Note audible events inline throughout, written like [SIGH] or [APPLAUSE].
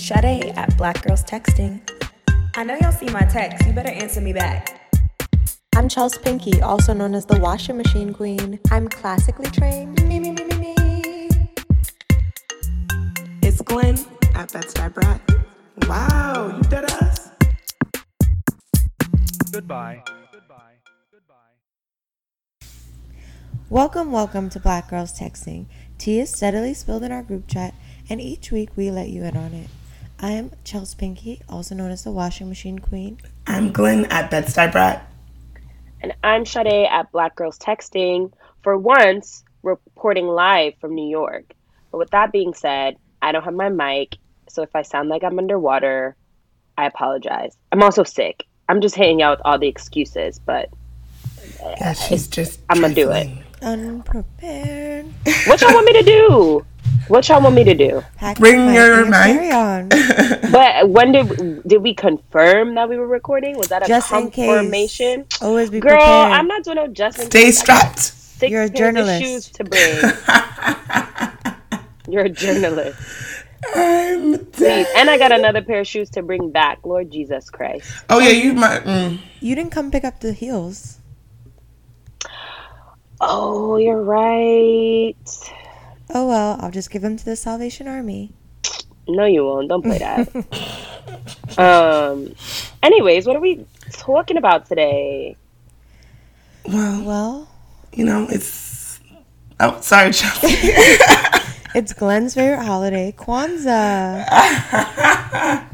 It's Sade at Black Girls Texting. I know y'all see my text. You better answer me back. I'm Chels Pinky, also known as the washing machine queen. I'm classically trained. Me, me, me, me, me. It's Glenn at Bed-Stuy Brat. Wow, you did us. Goodbye. Goodbye. Goodbye. Welcome, welcome to Black Girls Texting. Tea is steadily spilled in our group chat, and each week we let you in on it. I am Chels Pinky, also known as the washing machine queen. I'm Glenn at Bed-Stuy Brat. And I'm Sade at Black Girls Texting. For once, reporting live from New York. But with that being said, I don't have my mic, so if I sound like I'm underwater, I apologize. I'm also sick. I'm just hanging out with all the excuses, but Yeah, she's just. I'm gonna do it. Unprepared. what y'all want me to do? [LAUGHS] What y'all want me to do? Pack Bring mic your and mic. Carry on. [LAUGHS] But when did did we confirm that we were recording? Was that a Just in case. confirmation? Always be Girl, prepared. I'm not doing no just in Stay case. I strapped. Six You're a journalist. Shoes to bring. [LAUGHS] You're a journalist. I'm Please. dead. And I got another pair of shoes to bring back. Lord Jesus Christ. Oh yeah, you might. Mm. You didn't come pick up the heels. Oh, you're right. Oh well, I'll just give them to the Salvation Army. No, you won't. Don't play that. [LAUGHS] um. Anyways, what are we talking about today? Well, Well, you know, it's. Oh, sorry, Chelsea. [LAUGHS] it's Glenn's favorite holiday, Kwanzaa. [LAUGHS]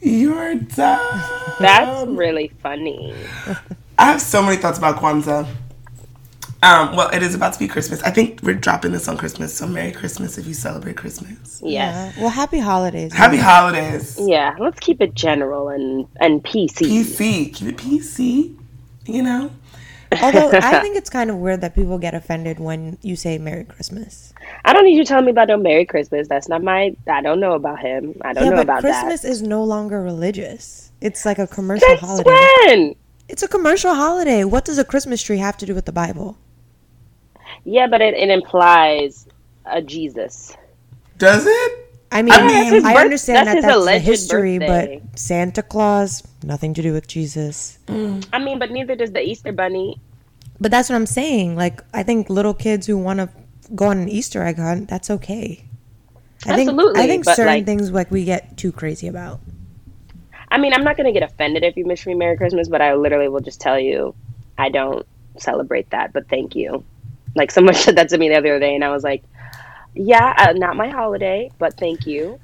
You're dumb. That's really funny. I have so many thoughts about Kwanzaa. Um, well, it is about to be Christmas. I think we're dropping this on Christmas, so Merry Christmas if you celebrate Christmas. Yes. Uh, well, happy holidays. Happy holidays. Yeah. Let's keep it general and and PC. PC. Keep it PC. You know? [LAUGHS] Although I [LAUGHS] think it's kind of weird that people get offended when you say Merry Christmas. I don't need you telling me about no Merry Christmas. That's not my. I don't know about him. I don't yeah, know but about Christmas is no longer religious. It's like a commercial Since holiday. when? It's a commercial holiday. What does a Christmas tree have to do with the Bible? Yeah, but it, it implies a Jesus. Does it? I mean, I I, mean, That's his birth- understand that's that his that's the history, birthday. but Santa Claus, nothing to do with Jesus. I mean, but neither does the Easter Bunny. But that's what I'm saying. Like, I think little kids who want to go on an Easter egg hunt, that's okay. I think, Absolutely, I think certain like- things like we get too crazy about. I mean, I'm not gonna get offended if you wish me Merry Christmas, but I literally will just tell you, I don't celebrate that. But thank you. Like someone [LAUGHS] said that to me the other day, and I was like, Yeah, uh, not my holiday, but thank you.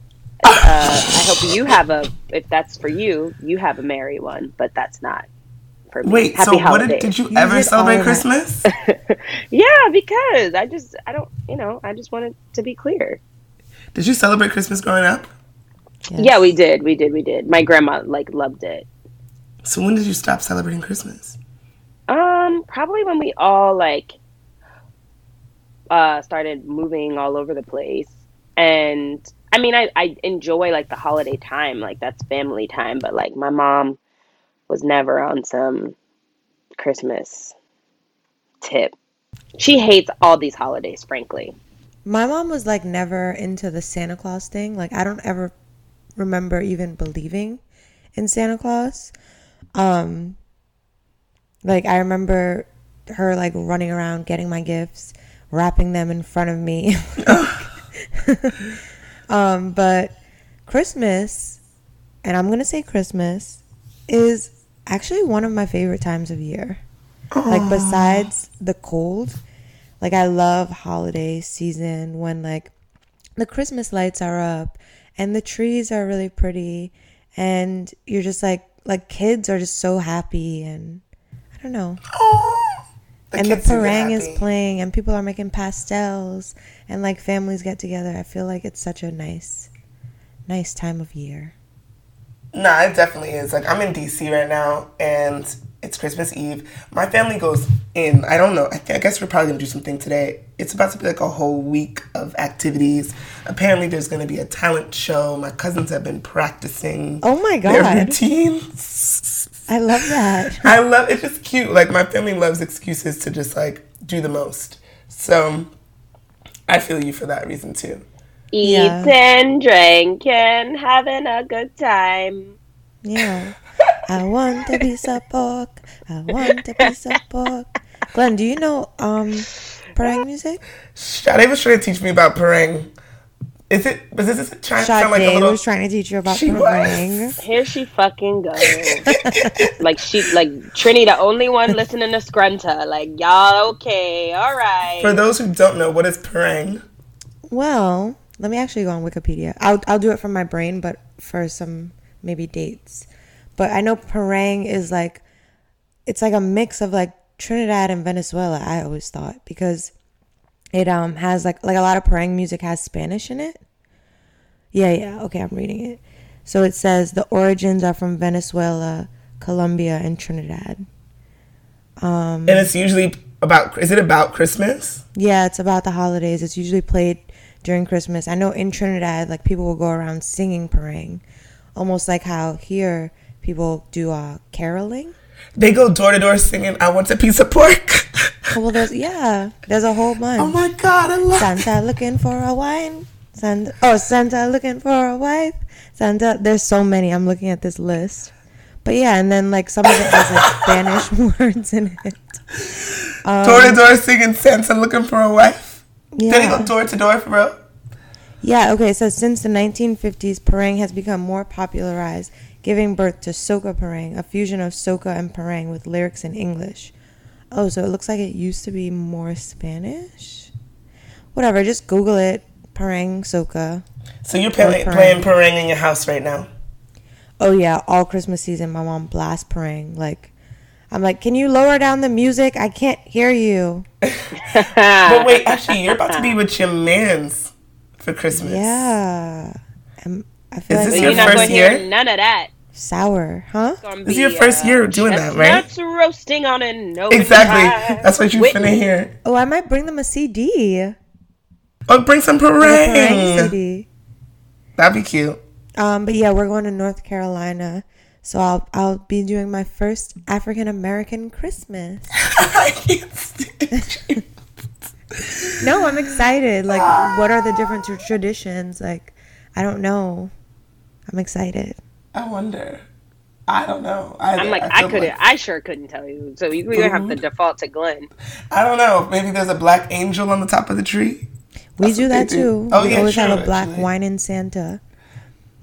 Uh, I hope you have a. If that's for you, you have a merry one, but that's not for me. Wait, Happy so what did, did you You ever did celebrate all of that. Christmas? [LAUGHS] yeah, because I just I don't you know I just wanted to be clear. did you celebrate Christmas growing up? Yes. Yeah, we did, we did, we did. My grandma like loved it. So when did you stop celebrating Christmas? Um, probably when we all like uh started moving all over the place. And I mean I, I enjoy like the holiday time, like that's family time, but like my mom was never on some Christmas tip. She hates all these holidays, frankly. My mom was like never into the Santa Claus thing. Like I don't ever remember even believing in Santa Claus. Um like I remember her like running around getting my gifts, wrapping them in front of me. [LAUGHS] um but Christmas and I'm going to say Christmas is actually one of my favorite times of year. Like besides the cold, like I love holiday season when like the Christmas lights are up and the trees are really pretty and you're just like like kids are just so happy and I don't know. Oh, and the kids do get parang is playing and people are making pastelles and like families get together. I feel like it's such a nice nice time of year. Nah, it definitely is. Like I'm in DC right now, and it's Christmas Eve. My family goes in. I don't know. I, th- I guess we're probably gonna do something today. It's about to be like a whole week of activities. Apparently, there's gonna be a talent show. My cousins have been practicing. Oh my god! Their [LAUGHS] routines. I love that. [LAUGHS] I love it's just cute. Like my family loves excuses to just like do the most. So I feel you for that reason too. Yeah. Eating, drinking, having a good time. Yeah. [LAUGHS] I want a piece of pork. I want a piece of pork. Glenn, do you know um parang music? Sade was trying to teach me about parang. Is it? it? Is this is it trying to sound like a little? was trying to teach you about She was. parang. Here she fucking goes. [LAUGHS] like she, like Trini, the only one listening to Scrunter. Like y'all, okay, all right. For those who don't know, what is parang? Well, let me actually go on Wikipedia. I'll I'll do it from my brain, but for some maybe dates. But I know parang is like it's like a mix of like Trinidad and Venezuela. I always thought because it um has like like a lot of parang music has Spanish in it. Yeah, yeah. Okay, I'm reading it. So it says the origins are from Venezuela, Colombia, and Trinidad. Um, And it's usually about. Is it about Christmas? Yeah, it's about the holidays. It's usually played during Christmas. I know in Trinidad, like people will go around singing parang, almost like how here people do uh, caroling. They go door to door singing, "I want a piece of pork." Oh, well, there's yeah, there's a whole oh bunch. oh my god, I love. Santa looking for a wine. Santa, oh, Santa looking for a wife. Santa, there's so many. I'm looking at this list. But yeah, and then like some of it has like [LAUGHS] Spanish [LAUGHS] words in it. Um, door to door singing, Santa looking for a wife. Did he go door to door for real? Yeah, okay, so since the 1950s, parang has become more popularized, giving birth to soca parang, a fusion of soca and parang with lyrics in English. Oh, so it looks like it used to be more Spanish? Whatever, just Google it. Parang soca. So you're playing, parang. playing parang in your house right now. Oh, yeah, all Christmas season, my mom blasts parang. Like, I'm like, can you lower down the music? I can't hear you. [LAUGHS] But wait, actually, you're about to be with your man's for Christmas. Yeah. I feel Is like this your first gonna hear year? none of that. sour, huh? This is your first uh, year doing that, right? That's roasting on a open Exactly. fire. That's what you Whitney. finna hear. Oh, I might bring them a CD. Oh, bring some A parang parang. CD. That'd be cute. Um, but yeah, we're going to North Carolina, so I'll I'll be doing my first African American Christmas. [LAUGHS] I can't stand you. [LAUGHS] No, I'm excited. Like, what are the different traditions? Like, I don't know. I'm excited. I wonder. I don't know. I, I'm like, I feel couldn't. like- I sure couldn't tell you. So you're gonna have to mm-hmm. default to Glenn. I don't know. Maybe there's a black angel on the top of the tree. We That's do that do. too. Oh, we yeah, always have a black actually. wine in Santa. [LAUGHS]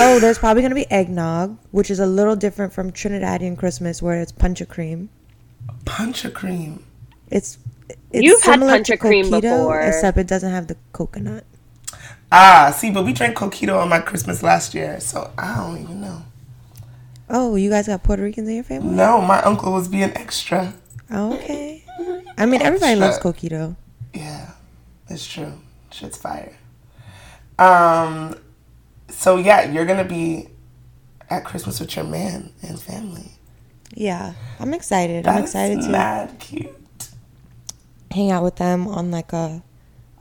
oh, there's probably gonna be eggnog, which is a little different from Trinidadian Christmas, where it's puncha cream. Puncha cream. It's it's You've had puncha to of cream before. except it doesn't have the coconut. Ah, see, but we drank coquito on my Christmas last year, so I don't even know. Oh, you guys got Puerto Ricans in your family? No, my uncle was being extra. Okay. I mean, everybody loves coquito. Yeah, it's true. Shit's fire. Um, so yeah, you're gonna be at Christmas with your man and family. Yeah, I'm excited. I'm excited to mad cute. hang out with them on like a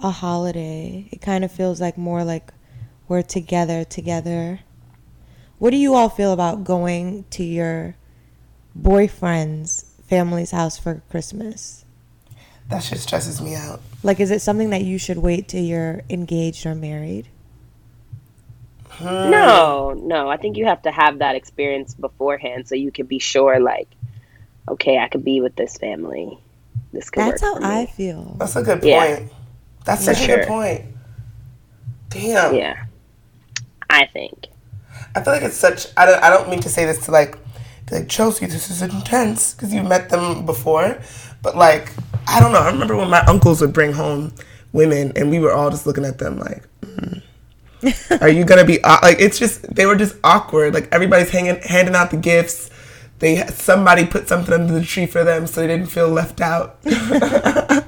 a holiday. It kind of feels like more like we're together together. What do you all feel about going to your boyfriend's family's house for Christmas? That shit stresses me out. Like, is it something that you should wait till you're engaged or married? Hmm. No, no. I think you have to have that experience beforehand so you can be sure, like, okay, I could be with this family. This could That's how work for I feel. That's a good Yeah. That's such a good point. Damn. Yeah, I think. I feel like it's such. I don't. I don't mean to say this to like, like Chelsea. This is intense because you've met them before, but like, I don't know. I remember when my uncles would bring home women, and we were all just looking at them like, mm, "Are you gonna be like?" It's just they were just awkward. Like everybody's hanging, handing out the gifts. They somebody put something under the tree for them, so they didn't feel left out. [LAUGHS]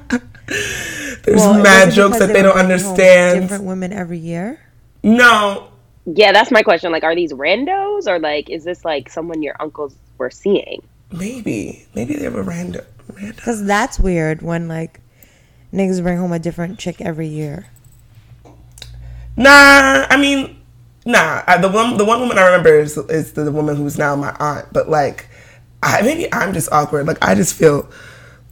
There's Well, mad jokes that they were don't understand. Different women every year. No, Yeah, that's my question. Like, are these randos or like, is this like someone your uncles were seeing? maybe, maybe they were random. random. Because that's weird when, like, niggas bring home a different chick every year. Nah, I mean, nah. I, the one, the one woman I remember is, is the, woman who's now my aunt. But like, I maybe I'm just awkward. Like I just feel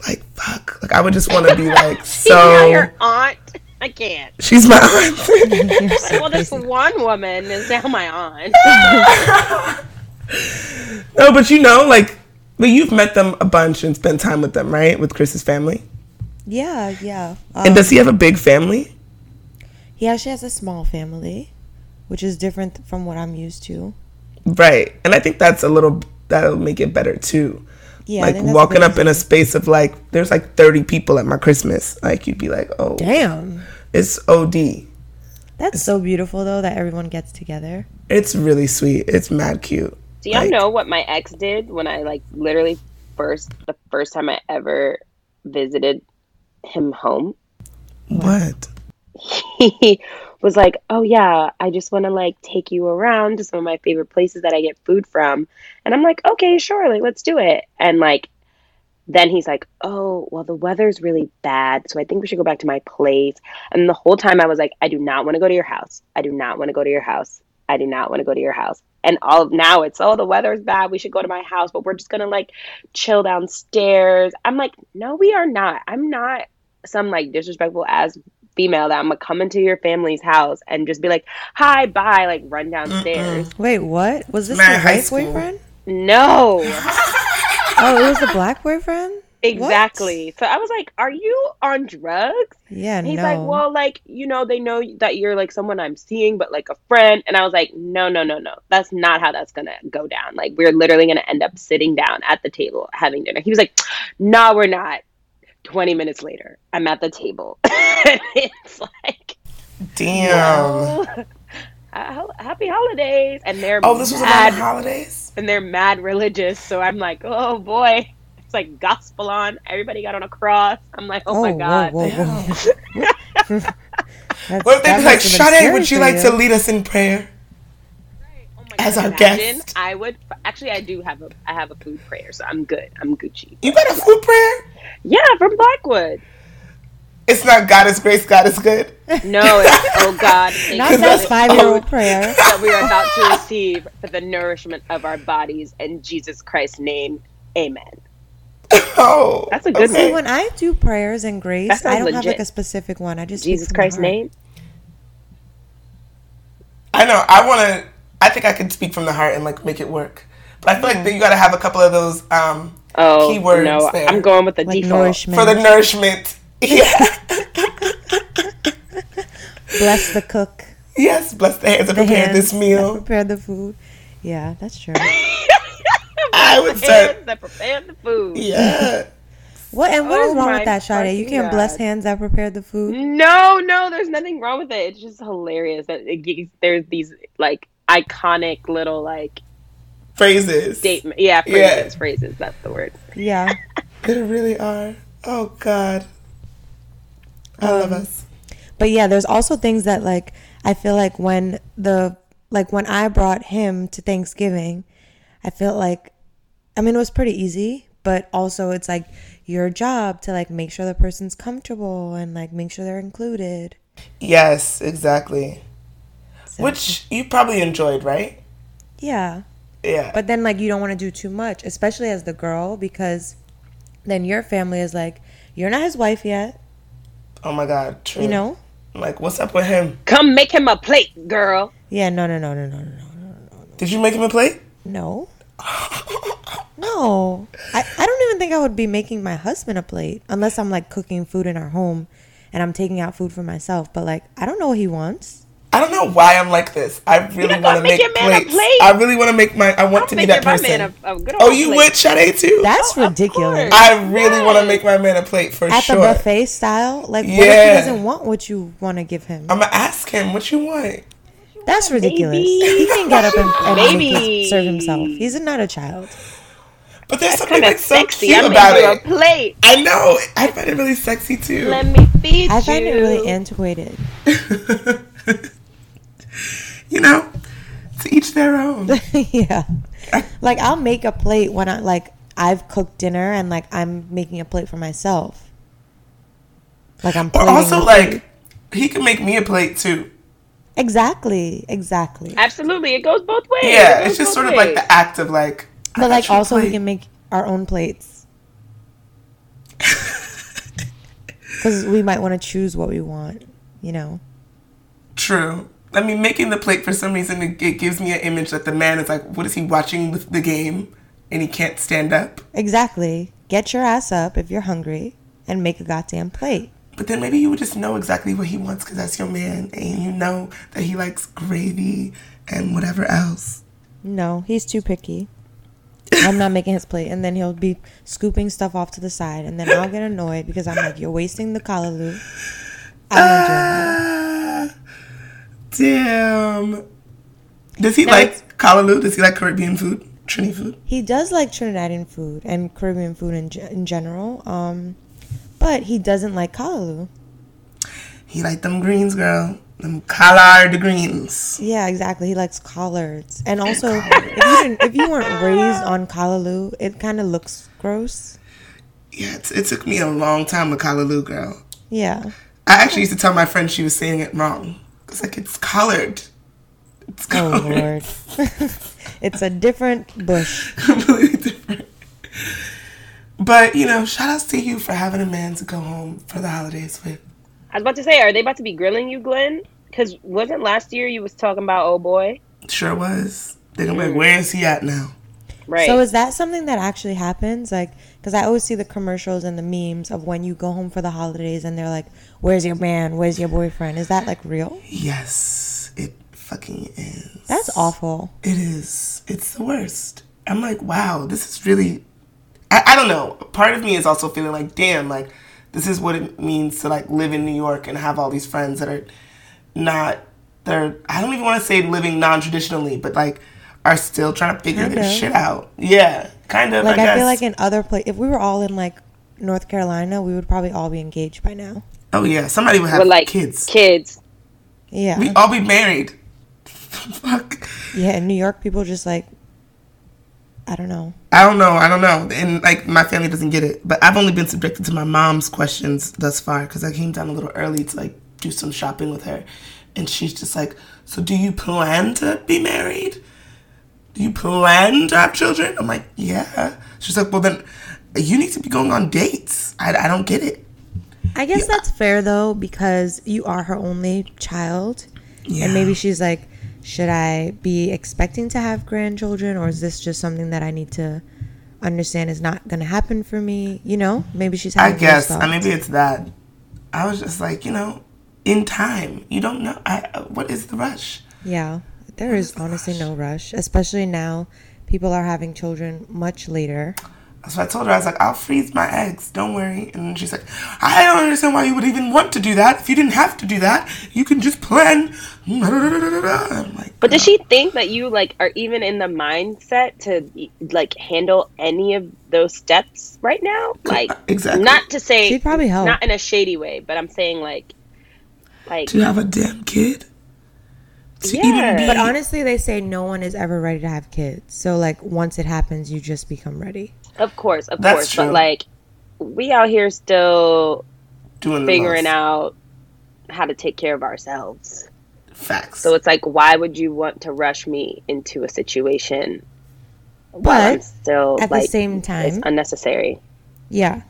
like fuck. Like I would just want to be like Now [LAUGHS] so. your aunt. I can't. She's my aunt. [LAUGHS] So Well, this one woman is now my aunt. [LAUGHS] no, but you know, like, but you've met them a bunch and spent time with them, right? With Chris's family. Yeah, yeah. And Um, does he have a big family? he actually has a small family, which is different from what I'm used to. Right. And I think that's a little that'll make it better too. Yeah, like think that's a walking up in a space of like there's like 30 people at my Christmas. Like you'd be like, "Oh, Damn. it's OD." That's so beautiful though that everyone gets together. It's really sweet. It's mad cute. Do y'all Like- know what my ex did when I like literally first the first time I ever visited him home? What? [LAUGHS] He was like, "Oh yeah, I just want to like take you around to some of my favorite places that I get food from." And I'm like, "Okay, sure, like let's do it." And like then he's like, "Oh, well the weather's really bad, so I think we should go back to my place." And the whole time I was like, "I do not want to go to your house. I do not want to go to your house. I do not want to go to your house." And all of now it's, "Oh, the weather's bad. We should go to my house, but we're just to like chill downstairs." I'm like, "No, we are not. I'm not some like disrespectful ass female that I'm gonna come into your family's house and just be like, "Hi, bye," like run downstairs. Wait, what? Was this Man, the high school. boyfriend? No, [LAUGHS] Oh, it was the black boyfriend? exactly. So I was like, "Are you on drugs?" Yeah, And he's no. like, "Well, like you know, they know that you're like someone I'm seeing, but like a friend." And I was like, "No, no, no, no. That's not how that's gonna go down. Like we're literally gonna end up sitting down at the table having dinner." He was like, "No, we're not." Twenty minutes later, I'm at the table. [LAUGHS] and it's like. Damn. Uh, happy holidays and they're Oh, this was around mad the holidays? and they're mad religious so i'm like oh boy it's like gospel on everybody got on a cross i'm like oh, my god Whoa, whoa, whoa. [LAUGHS] [LAUGHS] What if they'd be like, must have Sade, would you for like to lead us in prayer? Oh my As our imagine guest. i would actually i do have a i have a food prayer so i'm good i'm gucci You got a food prayer? yeah from blackwood It's not God is grace, God is good. no it's, oh god [LAUGHS] Not that five year old oh, prayer. [LAUGHS] that we are about to receive for the nourishment of our bodies in jesus christ's name amen [LAUGHS] Oh. That's a good okay. See, when I do prayers and grace, I don't have like a specific one. I just jesus christ's name I know. I want to. I think I could speak from the heart and like make it work. But I feel like that you got to have a couple of those um, oh keywords no there i'm going with the Like default nourishment. for the nourishment. [LAUGHS] Yeah. Bless the cook. yes. Bless the hands that The prepared hands this that meal. prepared the food. Yeah, that's true. [LAUGHS] I would hands say. that prepared the food. Yeah. What and what is Oh wrong with that, Sade? You can't bless hands that prepared the food. No, no, there's nothing wrong with it. It's just hilarious that it, gives- there's these like iconic little like Phrases. statement. Yeah, Yeah. phrases, phrases. That's the word. Yeah. [LAUGHS] They really are. Oh God. I love Um, us. But yeah, there's also things that like I feel like when the like when I brought him to Thanksgiving, I felt like I mean it was pretty easy, but also it's like your job to like make sure the person's comfortable and like make sure they're included. Yes, exactly. So- [LAUGHS] Which you probably enjoyed, right? yeah. Yeah. But then like you don't want to do too much, especially as the girl because then your family is like you're not his wife yet, oh my God. True. you know? Like, what's up with him? Come make him a plate, girl. Yeah, no, no, no, no, no, no, no. Did you make him a plate? No. [LAUGHS] No. I, I don't even think I would be making my husband a plate unless I'm like cooking food in our home and I'm taking out food for myself. But like, I don't know what he wants. I don't know why I'm like this. I really want to make make your man a plates. plate? I really want to make my. I want I'll to be that your my person. man a, a good oh, you plate. would, Sade, too? That's Oh, ridiculous. I really want to make my man a plate for At sure. At the buffet style, like, what if he doesn't want what you want to give him? I'm gonna ask him what you want. That's ridiculous. Maybe. He can get up and, and make serve himself. He's not a child. But there's something Kind of like so sexy. cute I'm about making a it. plate. I know. I find it really sexy too. Let me feed you. I you. find it really antiquated. [LAUGHS] you know, to each their own. [LAUGHS] yeah. Like I'll make a plate when I like I've cooked dinner and like I'm making a plate for myself. Like I'm Or also like he can make me a plate too. exactly, exactly. Absolutely, it goes both ways. Yeah, goes it's just both sort of like the act of like. I But got like you a also we can make our own plates [LAUGHS] because we might want to choose what we want. you know. True. I mean, making the plate for some reason it, it gives me an image that the man is like, what is he watching the, the game, and he can't stand up. Exactly. Get your ass up if you're hungry and make a goddamn plate. But then maybe you would just know exactly what he wants because that's your man, and you know that he likes gravy and whatever else. No, he's too picky. I'm not making his plate, and then he'll be scooping stuff off to the side, and then I'll get annoyed because I'm like, "You're wasting the callaloo." I'm not doing that. [LAUGHS] Damn. Does he Now like callaloo? Does he like Caribbean food, Trini food? He does like Trinidadian food and Caribbean food in, in general, um, but he doesn't like callaloo. He like them greens, girl. Them collard greens. Yeah, exactly. He likes collards, and also if you if you weren't raised on callaloo, it kind of looks gross. Yeah, it, it took me a long time with callaloo, girl. Yeah, I actually used to tell my friend she was saying it wrong. It's like it's collared. It's Oh lord, [LAUGHS] it's a different bush. [LAUGHS] completely different. But you know, shout outs to you for having a man to go home for the holidays with. I was about to say, are they about to be grilling you, Glenn? Because wasn't last year you was talking about oh boy, Sure was. They're gonna be like, mm. where is he at now? Right? So is that something that actually happens? Like, because I always see the commercials and the memes of when you go home for the holidays and they're like, "Where's your man? Where's your boyfriend?" Is that like real? Yes, it fucking is. That's awful. It is. It's the worst. I'm like, wow, this is really. I, I don't know. Part of me is also feeling like, damn, like this is what it means to like live in New York and have all these friends that are not. They're. I don't even want to say living non-traditionally, but like are still trying to figure their Kinda. shit out. Yeah, kind of. Like I, I, guess. feel like in other places, if we were all in like North Carolina, we would probably all be engaged by now. oh yeah, somebody would have With like kids. kids. Yeah, We all be married. [LAUGHS] Fuck. yeah. In New York, people just like, I don't know. I don't know. I don't know. And like my family doesn't get it. But I've only been subjected to my mom's questions thus far because I came down a little early to like do some shopping with her. And she's just like, So do you plan to be married? You plan to have children? I'm like, Yeah. She's like, Well, then you need to be going on dates. I, I don't get it. I guess that's fair though because you are her only child, Yeah. and maybe she's like, should I be expecting to have grandchildren, or is this just something that I need to understand is not going to happen for me? You know, maybe she's I guess. I thoughts. maybe it's that. I was just like, you know, in time. You don't know. I, what is the rush? Yeah, there is honestly no rush, especially now. People are having children much later. So I told her, I was like, I'll freeze my eggs. Don't worry. And she's like, I don't understand why you would even want to do that. If you didn't have to do that, you can just plan. I'm like, But does she think that you like are even in the mindset to like handle any of those steps right now? Like, exactly. not to say She'd probably help. not in a shady way, but I'm saying like, like to have a damn kid. To Yeah. even be, But honestly, they say no one is ever ready to have kids. So like once it happens, you just become ready. of course, of That's course, true. but like we out here still doing figuring out how to take care of ourselves. facts. So it's like, why would you want to rush me into a situation while I'm But still At the like same it's time, unnecessary? Yeah.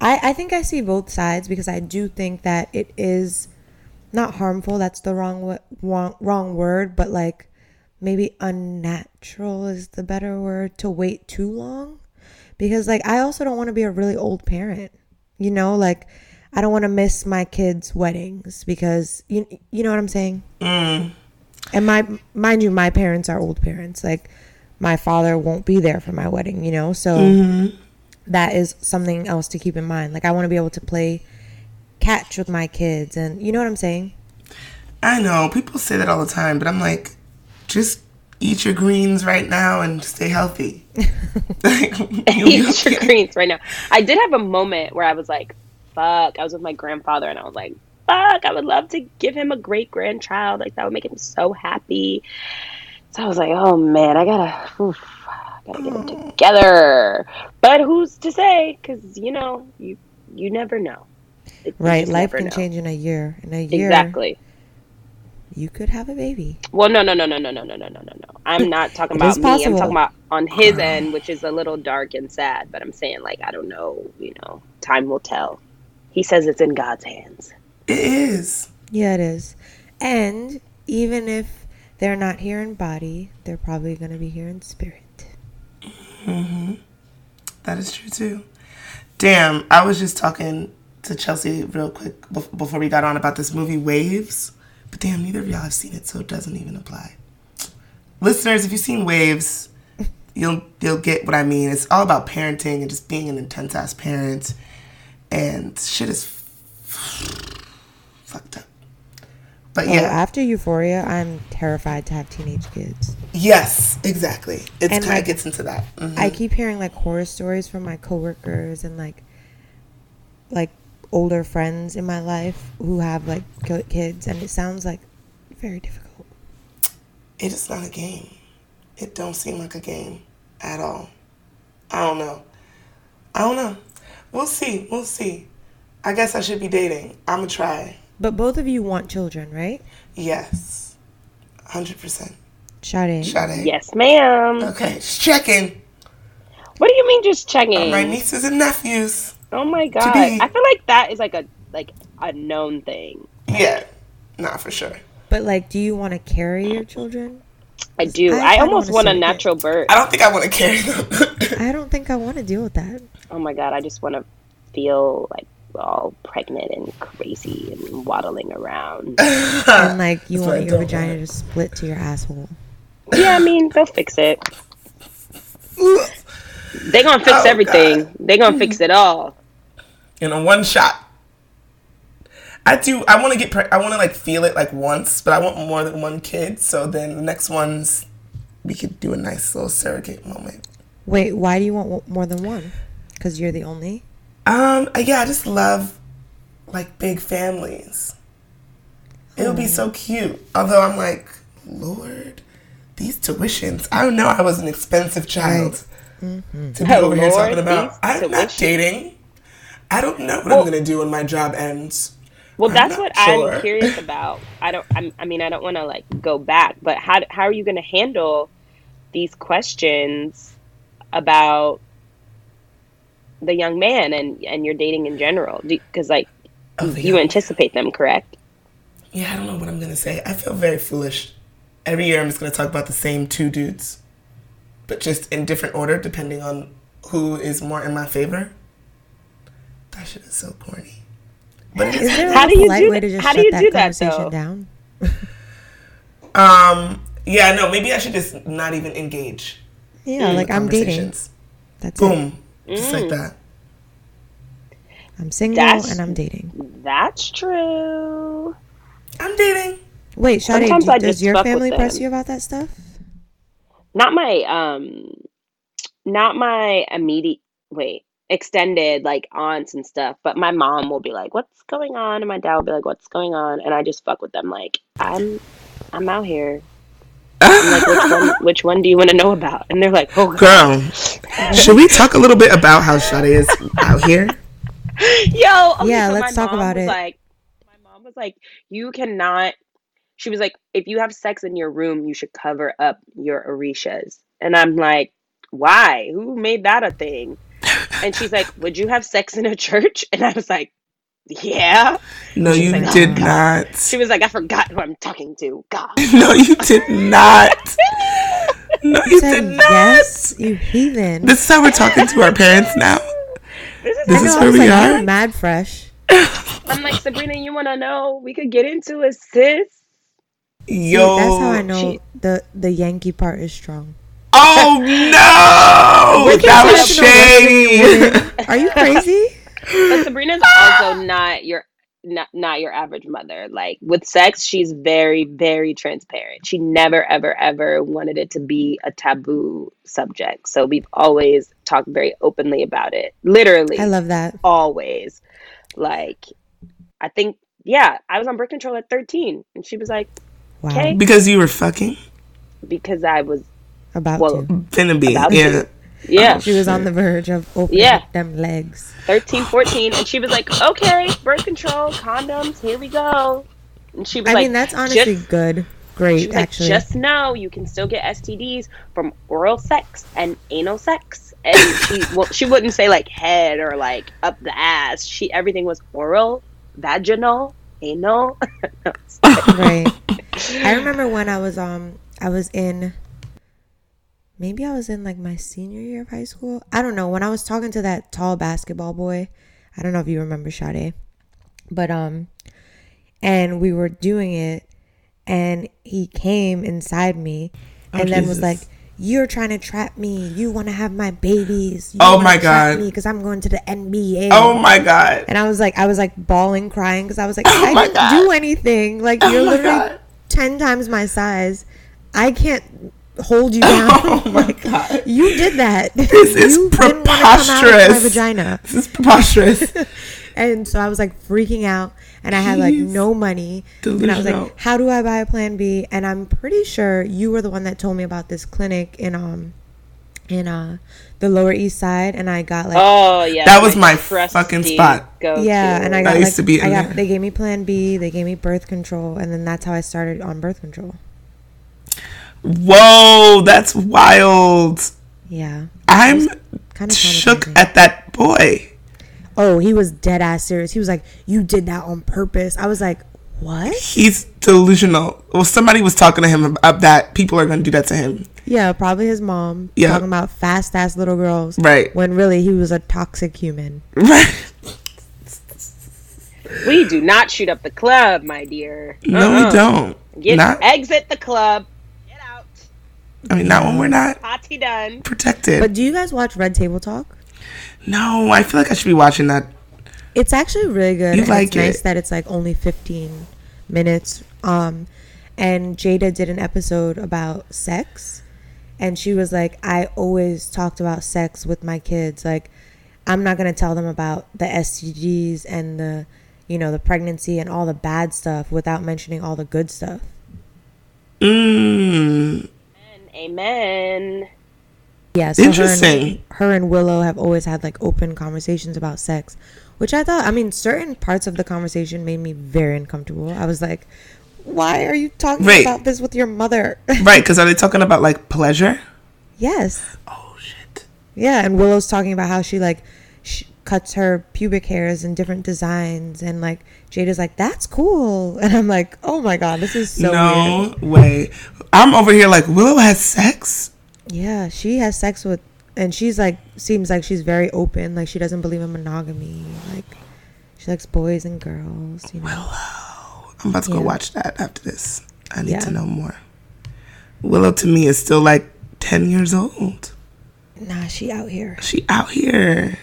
I, I think I see both sides because I do think that it is not harmful, that's the wrong wrong, wrong word, but like maybe unnatural is the better word to wait too long because like I also don't want to be a really old parent. You know, like I don't want to miss my kids' weddings because you you know what I'm saying? Mm. And my mind you my parents are old parents. Like my father won't be there for my wedding, you know? So that is something else to keep in mind. Like I want to be able to play catch with my kids and you know what I'm saying? I know people say that all the time, but I'm like, just eat your greens right now and stay healthy. [LAUGHS] Like, [LAUGHS] [LAUGHS] you'll Eat your greens right now. I did have a moment where I was like, fuck. I was with my grandfather and I was like, fuck, I would love to give him a great grandchild. Like, that would make him so happy. So I was like, oh man, I gotta, oof, I gotta get them oh. together. But who's to say? Because, you know, you you never know. It- Right, life can know. change in a year. In a year, Exactly. you could have a baby. Well, no, no, no, no, no, no, no, no, no, no. I'm not talking about is me. I'm talking about on his end, which is a little dark and sad. But I'm saying, like, I don't know. You know, time will tell. He says it's in God's hands. It is. Yeah, it is. And even if they're not here in body, they're probably going to be here in spirit. That is true too. Damn, I was just talking to Chelsea real quick before we got on about this movie Waves. But damn, neither of y'all have seen it, so it doesn't even apply. Listeners, if you've seen Waves, you'll you'll get what I mean. It's all about parenting and just being an intense ass parent, and shit is fucked up. But Oh, yeah, after Euphoria, I'm terrified to have teenage kids. yes, exactly. It kind of like, gets into that. Mhm. I keep hearing like horror stories from my coworkers and like like older friends in my life who have like kids and it sounds like very difficult. it is not a game. It don't seem like a game at all. I don't know. I don't know. We'll see. We'll see. I guess I should be dating. I'ma try. But both of you want children, right? Yes. Hundred percent. Sade. Sade. Yes, ma'am. Okay. Just checking. What do you mean just checking? My nieces and nephews. Oh my god. be- I feel like that is like a like a known thing. Yeah. not for sure. But like do you want to carry your children? I do. I- I, I almost wanna a see it. natural birth. I don't think I want to carry them. [LAUGHS] I don't think I want to deal with that. Oh my god, I just want to feel like all pregnant and crazy and waddling around. [LAUGHS] And like you That's want your vagina want. to split to your asshole. yeah, I mean, they'll fix it. [LAUGHS] They gonna fix Oh, everything. God. They gonna fix it all. in a one shot. I do. I want to get. Pre- I want to like feel it like once, but I want more than one kid. So then the next ones, we could do a nice little surrogate moment. Wait, why do you want more than one? Because you're the only. Um. Yeah, I just love like big families. It would be so cute. Although I'm like, Lord, these tuitions. I don't know. I was an expensive child Mm-hmm. to be Oh, over here oh, talking about. I'm not tuitions. dating. I don't know what Well- I'm gonna do when my job ends. Well, I'm that's what sure. I'm curious [LAUGHS] about. I don't. I'm, I mean, I don't want to like go back, but how how are you going to handle these questions about the young man and and your dating in general? Because like Oh, you young- anticipate them, correct? Yeah, I don't know what I'm gonna say. I feel very foolish. Every year I'm just gonna talk about the same two dudes, but just in different order depending on who is more in my favor. That shit is so corny. But it Is is, there How a do you do way to that- just how do shut you that do that, conversation though? down? [LAUGHS] um yeah, no, maybe I should just not even engage. Yeah, like I'm dating. conversations. That's it. Boom. Just like that. I'm single That's- and I'm dating. That's true. I'm dating. Wait, Sade, Sometimes do, does your family press them. you about that stuff? Not my um, not my immediate. Wait, extended like aunts and stuff. But my mom will be like, "What's going on?" And my dad will be like, "What's going on?" And I just fuck with them. Like, I'm, I'm out here. I'm like, which one? [LAUGHS] Which one do you want to know about? And they're like, "Oh, God. Girl, [LAUGHS] should we talk a little bit about how Sade is out here? [LAUGHS] yo." okay, Yeah, so let's talk about it. Like, my mom was like, "You cannot." She was like, "If you have sex in your room, you should cover up your orishas." And I'm like, "Why? Who made that a thing?" And she's like, [LAUGHS] "Would you have sex in a church?" And I was like, "Yeah." No, you like, oh, did God. not. She was like, "I forgot who I'm talking to." God. [LAUGHS] No, you did not. [LAUGHS] No, you did not. yes, you heathen. This is how we're talking to our parents now. This is This is where we like, are. mad fresh. I'm like, Sabrina, you want to know? We could get into it, sis. Yo, That's how I know she- the the Yankee part is strong. Oh no, Ricky that was Martin shady. [LAUGHS] Are you crazy? But Sabrina's also not your not not your average mother. Like with sex, she's very very transparent. She never ever ever wanted it to be a taboo subject. So we've always talked very openly about it. Literally, I love that. always. Like, I think yeah, I was on birth control at 13, and she was like, Wow. Okay. because you were fucking because I was About well, to. finna be. About Yeah. to. yeah. Oh, she was on the verge of opening Yeah. up them legs. 13, 14, and she was like, okay, birth control, condoms, here we go. And she was I like, mean, that's honestly just, good. she Great, was like, actually. just know you can still get STDs from oral sex and anal sex. And she, [LAUGHS] well, she wouldn't say like head or like up the ass. She everything was oral, vaginal, anal. [LAUGHS] right. I remember when I was um I was in maybe I was in like my senior year of high school. I don't know. When I was talking to that tall basketball boy, I don't know if you remember Sade. But um and we were doing it and he came inside me and Oh, then was like you're trying to trap me. You want to have my babies. You Oh my God. me because I'm going to the NBA. Oh my god. And I was like, I was like bawling, crying because I was like, Oh I didn't God. do anything. Like Oh you're literally God. Ten times my size. I can't hold you [LAUGHS] down. Oh my god. You did that. [LAUGHS] This is you out of my vagina. This is preposterous. [LAUGHS] And so I was like freaking out, and I had like Jeez. no money. And I was like, "How do I buy a Plan B?" And I'm pretty sure you were the one that told me about this clinic in um in uh the Lower East Side, and I got like Oh yeah, That was my fucking spot. Go Yeah, and I I got used like, to be I got there. they gave me Plan B, they gave me birth control, and then that's how I started on birth control. Whoa, that's wild. Yeah, I'm kind of shook at that boy. Oh, he was dead ass serious. He was like, "You did that on purpose." I was like, "What?" He's delusional. Well, somebody was talking to him about that. People are going to do that to him. Yeah, probably his mom Yeah. talking about fast ass little girls. Right. When really he was a toxic human. Right. We do not shoot up the club, my dear. No, Uh-uh. we don't. Get not. exit the club. Get out. I mean, not when we're not Party done. protected. But do you guys watch Red Table Talk? no, I feel like I should be watching that. It's actually really good. You like it's nice that it's like only 15 minutes. Um, and Jada did an episode about sex, and she was like, "I always talked about sex with my kids. Like, I'm not gonna tell them about the STDs and the, you know, the pregnancy and all the bad stuff without mentioning all the good stuff." Mm. Amen. Yeah, so Her Interesting. and, her and Willow have always had like open conversations about sex, which I thought, I mean, certain parts of the conversation made me very uncomfortable. I was like, why are you talking Wait. about this with your mother? [LAUGHS] Right, because are they talking about like pleasure? yes. Oh shit. Yeah, and Willow's talking about how she like sh- cuts her pubic hairs in different designs, and like Jada's like, that's cool. [LAUGHS] And I'm like, oh my God, this is so weird. no way. I'm over here like Willow has sex. Yeah, she has sex with, and she's like, seems like she's very open. Like she doesn't believe in monogamy. Like she likes boys and girls. You know. I'm about to go watch that after this. I need Yeah. to know more. Willow to me is still like 10 years old. Nah, she out here. She out here.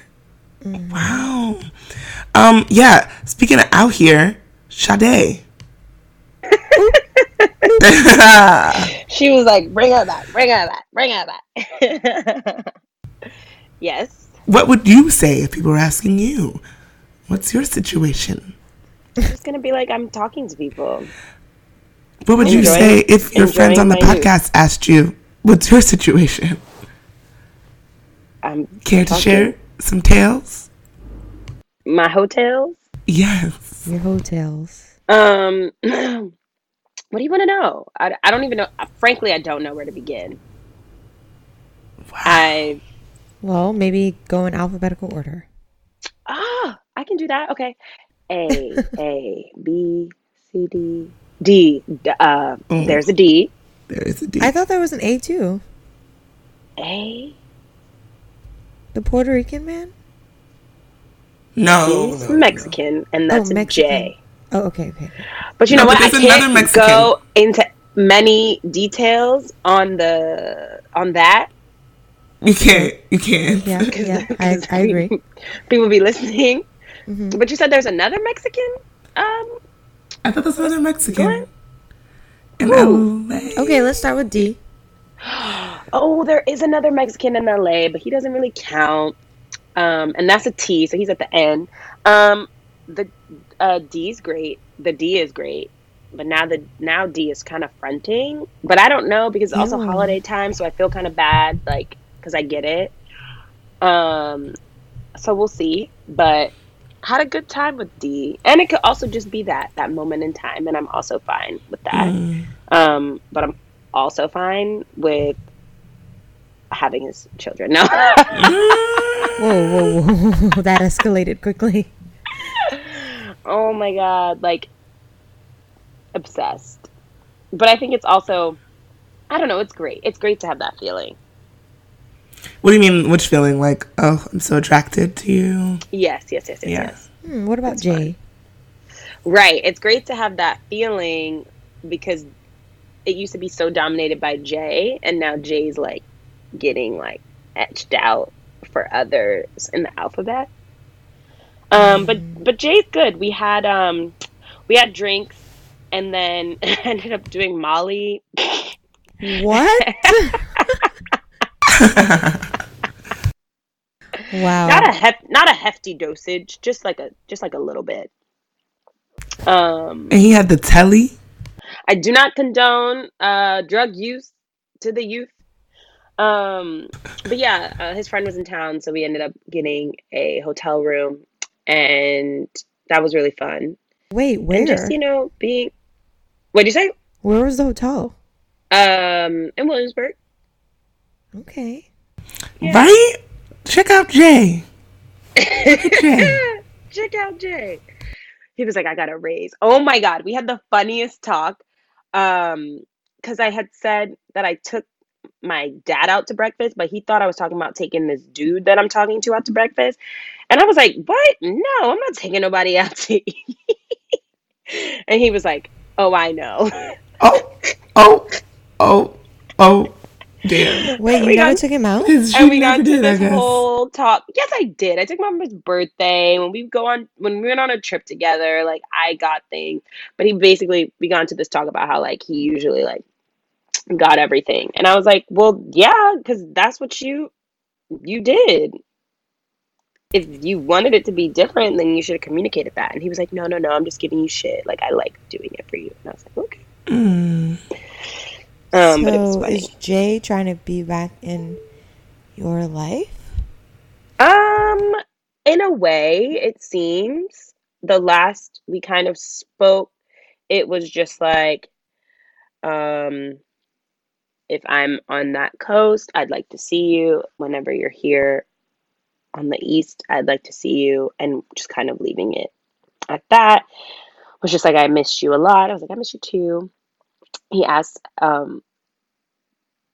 Mm-hmm. Wow. Um, yeah, speaking of out here, Sade. [LAUGHS] [LAUGHS] [LAUGHS] She was like, "Bring her back. Bring her back. Bring her back." [LAUGHS] yes. what would you say if people were asking you? What's your situation? It's gonna be like I'm talking to people. What would you say if your friends on the enjoying my youth. podcast asked you, what's your situation? I'm Care to share some tales? my hotels. Yes. Your hotels. Um, [CLEARS THROAT] what do you want to know? I, I don't even know. Frankly, I don't know where to begin. Wow. I Well, maybe go in alphabetical order. ah, I can do that. Okay, A [LAUGHS] A B C D D. D- Uh, Mm. there's a D. There is a D. I thought there was an A too. A The Puerto Rican man. no, is no, no. Mexican, and that's a Mexican. J. Oh, okay, okay. But you know No, what? I there's can't another Mexican. go into many details on the on that. You can't. You can't. Yeah, [LAUGHS] yeah. [LAUGHS] I, I agree. People be listening. Mhm. But you said there's another Mexican. Um, I thought that's another Mexican. In Who? LA. Okay, let's start with D. [GASPS] oh, there is another Mexican in LA, but he doesn't really count. Um, and that's a T, so he's at the end. Um, the uh, D is great. The D is great, but now the now D is kind of fronting. But I don't know because it's also holiday time, so I feel kind of bad, like because I get it. Um, so we'll see. But had a good time with D, and it could also just be that that moment in time, and I'm also fine with that. Mm. Um, but I'm also fine with having his children. [LAUGHS] No. [LAUGHS] Whoa, whoa, whoa! that escalated quickly. Oh my god. Like obsessed. But I think it's also, I don't know, it's great. It's great to have that feeling. What do you mean? Which feeling? Like, oh, I'm so attracted to you. Yes, yes, yes, yes, Yeah. yes. Hmm, what about Jay? Right. It's great to have that feeling because it used to be so dominated by Jay, and now Jay's like getting like etched out for others in the alphabet. Um, but but Jay's good. We had um, we had drinks, and then [LAUGHS] ended up doing Molly. What? wow. Not a hef- not a hefty dosage, just like a just like a little bit. Um, And he had the telly. I do not condone uh, drug use to the youth. Um, but yeah, uh, his friend was in town, so we ended up getting a hotel room, and that was really fun. Wait, where? And just you know, being what'd you say? Where was the hotel? Um, in Williamsburg. Okay. Right? Check out Jay. Look [LAUGHS] Jay. Check out Jay. He was like, I got a raise. Oh my god, we had the funniest talk. Um, because I had said that I took my dad out to breakfast, but he thought I was talking about taking this dude that I'm talking to out to breakfast. And I was like, What? No, I'm not taking nobody [LAUGHS] out to eat. and he was like, Oh, I know. Oh, oh, oh, oh, damn. [LAUGHS] Wait, you We never got- took him out? His and we she got never into did, I this guess. whole talk. Yes, I did. I took him on his birthday when we go on when we went on a trip together. Like I got things, but he basically we got into this talk about how like he usually like got everything, and I was like, well, yeah, because that's what you you did. If you wanted it to be different, then you should have communicated that. And he was like, no, no, no, I'm just giving you shit. Like I like doing it for you. And I was like, okay. Mm. Um, but it was funny. is Jay trying to be back in your life? Um, in a way, it seems the last we kind of spoke, it was just like, um, if I'm on that coast, I'd like to see you. Whenever you're here on the east, I'd like to see you, and just kind of leaving it at that. Was just like, I missed you a lot. I was like, I miss you too. He asked, um,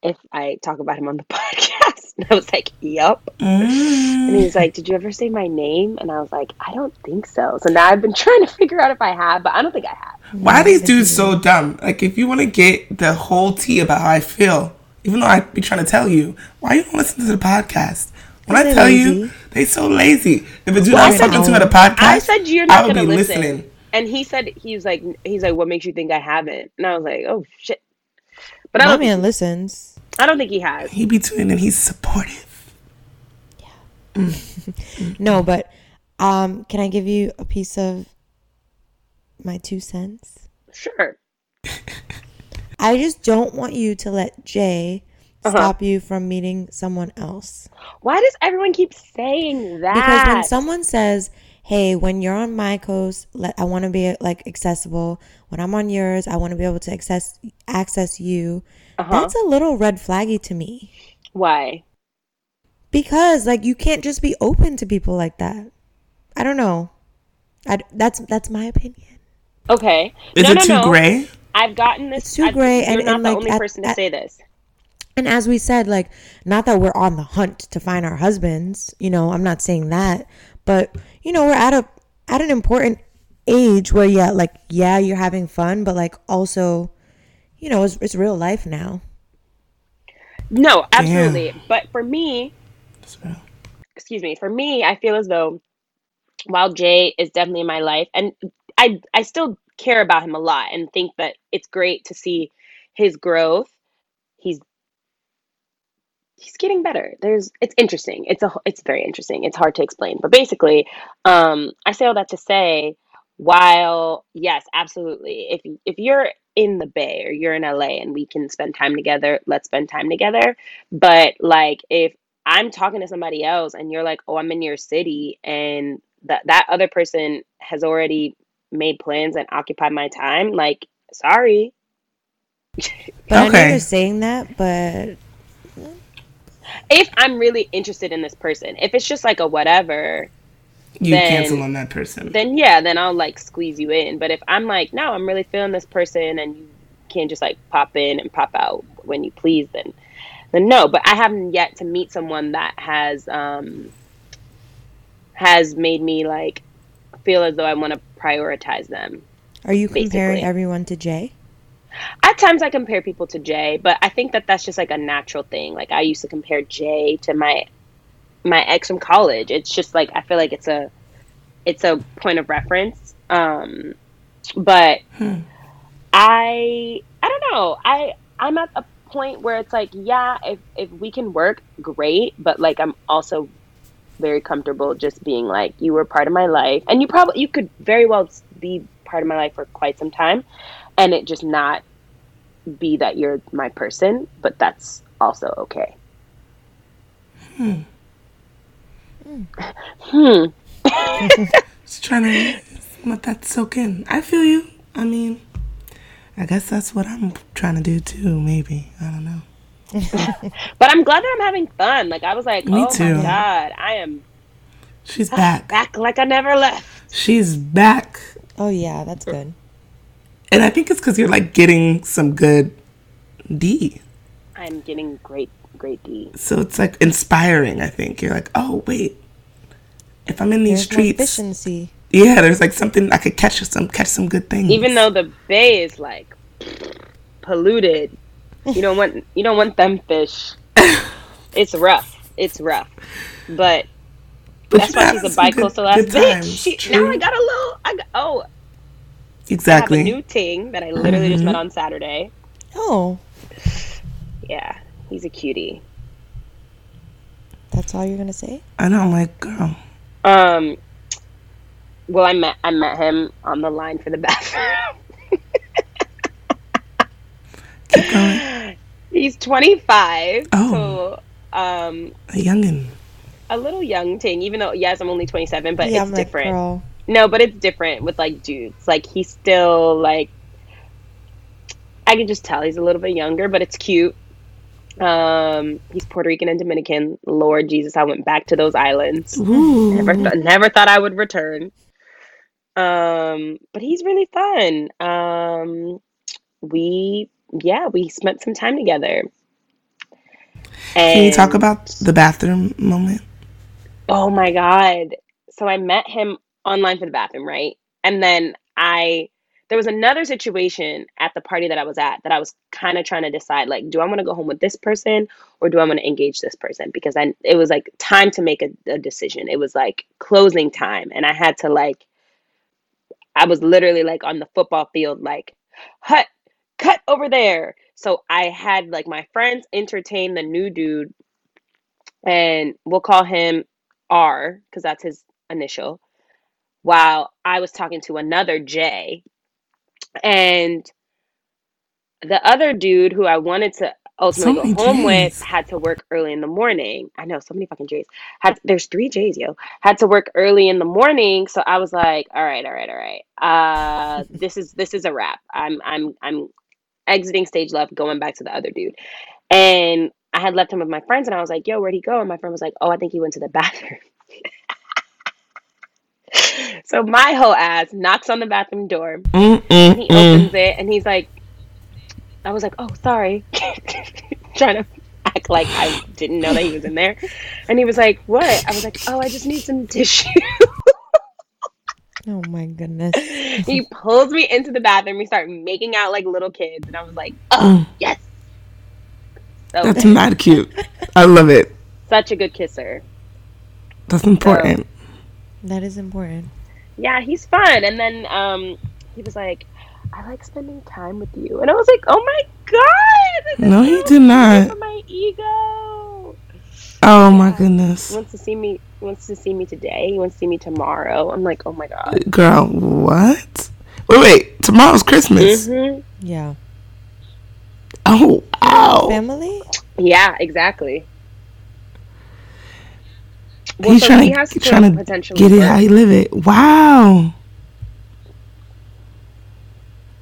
if I talk about him on the [LAUGHS] podcast. And [LAUGHS] I was like, Yup. And Mm. he's like, Did you ever say my name? And I was like, I don't think so. So now I've been [LAUGHS] trying to figure out if I have, but I don't think I have. Why are these dudes so dumb? Like, if you want to get the whole tea about how I feel, even though I be trying to tell you, why you don't listen to the podcast? When I They're tell you, lazy. they so lazy. If a dude Well, I'm talking to at a podcast, I said you're not gonna listen. listening. And he said he was like he's like, What makes you think I haven't? And I was like, Oh shit. But I My don't man listens. I don't think he has. He be tuning and he's supportive. Yeah. [LAUGHS] No, but um, can I give you a piece of my two cents? Sure. [LAUGHS] I just don't want you to let Jay Uh-huh. stop you from meeting someone else. Why does everyone keep saying that? Because when someone says, "Hey, when you're on my coast, let I want to be like accessible. When I'm on yours, I want to be able to access access you." Uh-huh. That's a little red flaggy to me. Why? Because like you can't just be open to people like that. I don't know. I, that's that's my opinion. Okay. Is no, it no, too no. gray? I've gotten this. It's too I've- gray You're and- not and, the like, only at- person to at- say this. And as we said, like, not that we're on the hunt to find our husbands, you know, I'm not saying that, but you know, we're at a at an important age where yeah, like, yeah, you're having fun, but like also, you know, it's, it's real life now. No, absolutely. But for me, excuse me, for me, I feel as though while Jay is definitely in my life, and I I still care about him a lot and think that it's great to see his growth. He's he's getting better. There's it's interesting. It's a it's very interesting. It's hard to explain, but basically, um, I say all that to say, while yes, absolutely, if if you're in the Bay or you're in LA and we can spend time together, let's spend time together. But like if I'm talking to somebody else and you're like, "Oh, I'm in your city," and that that other person has already made plans and occupied my time, like, sorry. But I know Okay. you're saying that, but If I'm really interested in this person, if it's just like a whatever, You then, cancel on that person. Then yeah, then I'll like squeeze you in. But if I'm like, no, I'm really feeling this person, and you can't just like pop in and pop out when you please, then then no. But I haven't yet to meet someone that has um has made me like feel as though I want to prioritize them. Are you comparing everyone to Jay? At times I compare people to Jay, but I think that that's just like a natural thing. Like I used to compare Jay to my my ex from college. It's just like I feel like it's a it's a point of reference. Um but I I don't know. I I'm at a point where it's like, yeah, if if we can work, great, but like I'm also very comfortable just being like you were part of my life and you probably you could very well be part of my life for quite some time and it just not be that you're my person, but that's also okay. Hmm. Hmm. Just trying to let that soak in. I feel you. I mean, I guess that's what I'm trying to do too. Maybe I don't know. [LAUGHS] But I'm glad that I'm having fun. Like I was like, Me oh too. my god, I am She's ah, back. back like I never left. She's back, Oh yeah, that's good. and I think it's because you're like getting some good D. I'm getting great, great D. So it's like inspiring. I think you're like, oh wait, if I'm in these There's my streets, efficiency. yeah, there's like something I could catch some catch some good things. Even though the bay is like polluted, you don't want you don't want them fish. [LAUGHS] It's rough. It's rough. But But that's why she's a some good- bi-coastal ass bitch. She, True. now I got a little. I got, oh, I have a exactly. new ting that I literally just met mm-hmm. on Saturday. Oh, Yeah, he's a cutie. that's all you're gonna say? I know. I'm like, girl. Um, well, I met I met him on the line for the [LAUGHS] bathroom. Keep going. He's 25, Oh. so um, A youngin. a little young ting. Even though yes, I'm only 27, but yeah, it's I'm like, different. girl. No, but it's different with like dudes. Like he's still like I can just tell he's a little bit younger, but it's cute. Um, he's Puerto Rican and Dominican. Lord Jesus, I went back to those islands. Ooh. Never, th- never thought I would return. Um, but he's really fun. Um, we, yeah, we spent some time together. Can you talk about the bathroom moment? Oh my god. So I met him online for the bathroom, right? And then I there was another situation at the party that I was at that I was kind of trying to decide like do I want to go home with this person or do I want to engage this person because I it was like time to make a, a decision. It was like closing time and I had to like I was literally like on the football field like hut cut over there. So I had like my friends entertain the new dude and we'll call him R because that's his initial. While I was talking to another J, and the other dude who I wanted to ultimately So many go home Js. with had to work early in the morning. I know so many fucking J's. Had there's three J's, yo. Had to work early in the morning, so I was like, all right, all right, all right. Uh, [LAUGHS] this is this is a wrap. I'm I'm I'm exiting stage left, going back to the other dude, and I had left him with my friends, and I was like, yo, where'd he go? And my friend was like, oh, I think he went to the [LAUGHS] bathroom. [LAUGHS] so my whole ass knocks on the bathroom door. Mm-mm-mm. And he opens it and he's like, I was like, oh, sorry. [LAUGHS] Trying to act like I didn't know that he was in there. And he was like, what? I was like, oh, I just need some tissue. Oh my goodness. [LAUGHS] he pulls me into the bathroom. We start making out like little kids. And I was like, oh, mm. yes. So, That's mad cute. I love it. such a good kisser. That's important. That is important. Yeah, he's fun. And then um, he was like, I like spending time with you. And I was like, oh my God. No, he did not. For my ego. Oh my goodness. He wants to see me. He wants to see me today. He wants to see me tomorrow. I'm like, oh my god. Girl, what? Wait, wait. Tomorrow's Christmas. hmm Yeah. Oh, wow. Family? Yeah, exactly. Well, He's so trying he to, has to trying to potentially get it how you live it. Wow.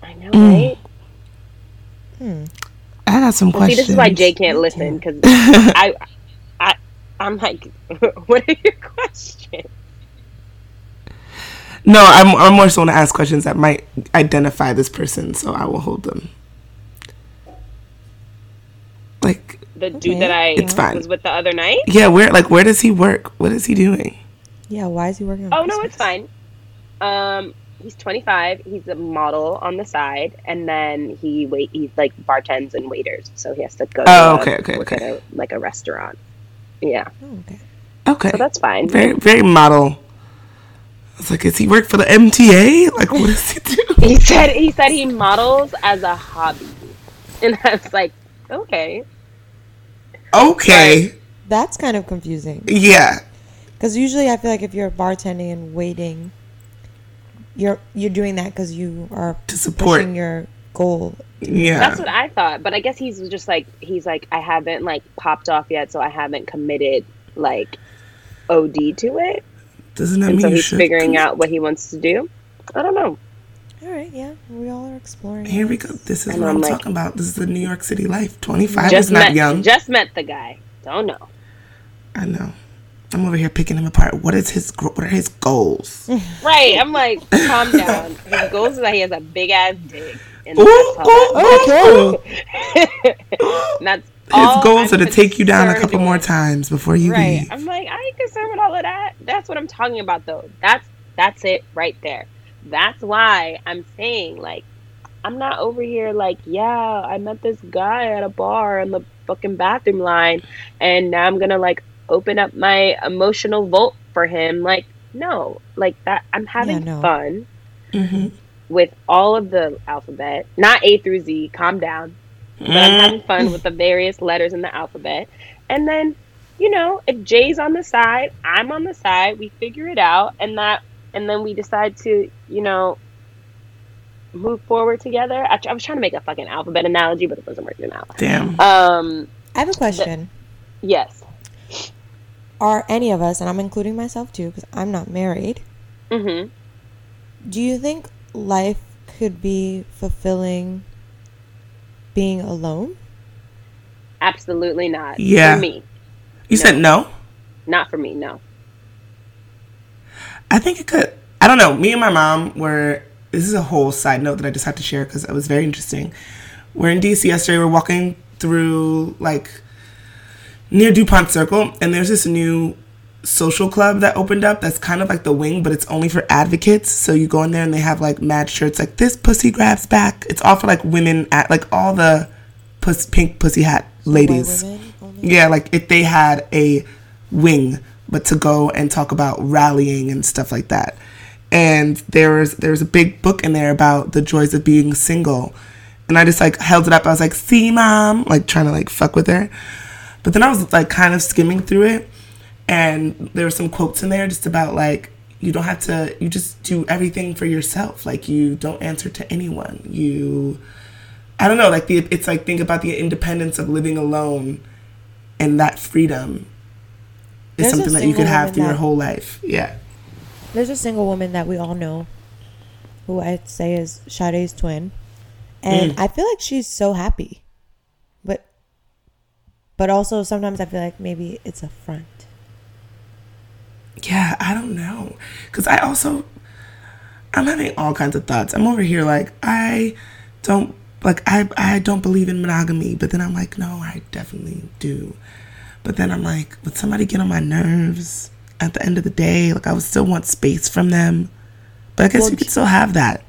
I know, Mm. right? Hmm. I got some Well, see, this is why Jay can't listen because I, I, I'm like, [LAUGHS] what are your questions? No, I'm, I'm more so want to ask questions that might identify this person, so I will hold them. Like, The dude that I It's fine. was with the other night. yeah, where like where does he work? What is he doing? Yeah, why is he working on Oh no, it's fine. Um, he's 25. He's a model on the side, and then he wait. He's like bartends and waiters, so he has to go. Oh, to okay, okay, okay. A, like a restaurant. Yeah, Oh, okay. Okay, so that's fine. very very model. I was like, is he work for the MTA? Like, what does he do? [LAUGHS] He said he said he models as a hobby, and I was like, okay. Okay, That's kind of confusing. yeah, Because usually I feel like if you're bartending and waiting, you're you're doing that because you are To support. pushing your goal. yeah. That's what I thought, but I guess he's just like he's like I haven't like popped off yet, so I haven't committed like OD to it, Doesn't that and mean so he's should? figuring out what he wants to do. I don't know. All right, yeah, we all are exploring. Here we go. This is And what I'm I'm like- talking about. This is the New York City life. 25 just is not met young. just met the guy. Don't know. I know. I'm over here picking him apart. What is his? What are his goals? [LAUGHS] Right. I'm like, calm down. His goals is that he has a big ass dick. And Ooh, that's ooh, Okay. that- [LAUGHS] that's [GASPS] His goals I'm are to take you down a couple more times before you Right. leave. I'm like, I ain't concerned with all of that. That's what I'm talking about though. That's that's it right there. That's why I'm saying like I'm not over here like, yeah, I met this guy at a bar in the fucking bathroom line and now I'm gonna like open up my emotional vault for him. Like, no. Like that I'm having no. fun Mhm. with all of the alphabet. Not A through Z, calm down but I'm having fun with the various letters in the alphabet. And then, you know, if Jay's on the side, I'm on the side, we figure it out and that and then we decide to, you know, move forward together. I, I was trying to make a fucking alphabet analogy, but it wasn't working out. Damn. Um, I have a question. yes. Are any of us, and I'm including myself too, because I'm not married, Mm-hmm. do you think life could be fulfilling being alone? Absolutely not. Yeah. For me. You said no. Not for me, no. I think it could. I don't know. Me and my mom were. This is a whole side note that I just had to share because it was very interesting. We're in DC yesterday. We're walking through like near Dupont Circle, and there's this new social club that opened up. That's kind of like the wing, but it's only for advocates. So you go in there and they have like mad shirts like this pussy grabs back. It's all for like women at like all the puss, pink pussy hat ladies. Women? Yeah, like if they had a wing, but to go and talk about rallying and stuff like that. And there was a big book in there about the joys of being single. And I just like held it up. I was like, see mom, like trying to like fuck with her. But then I was like kind of skimming through it and there were some quotes in there just about like you don't have to you just do everything for yourself. Like you don't answer to anyone. You I don't know, like the it's like think about the independence of living alone and that freedom There's a something that you could have through your whole life. Yeah. There's a single woman that we all know who I'd say is Sade's twin. And Mm. I feel like she's so happy. But but also sometimes I feel like maybe it's a front. Yeah, I don't know. Cuz I also I'm having all kinds of thoughts. I'm over here like I don't like I I don't believe in monogamy, but then I'm like no, I definitely do. But then I'm like would somebody get on my nerves at the end of the day? Like I would still want space from them. But I guess Well, you could still have that.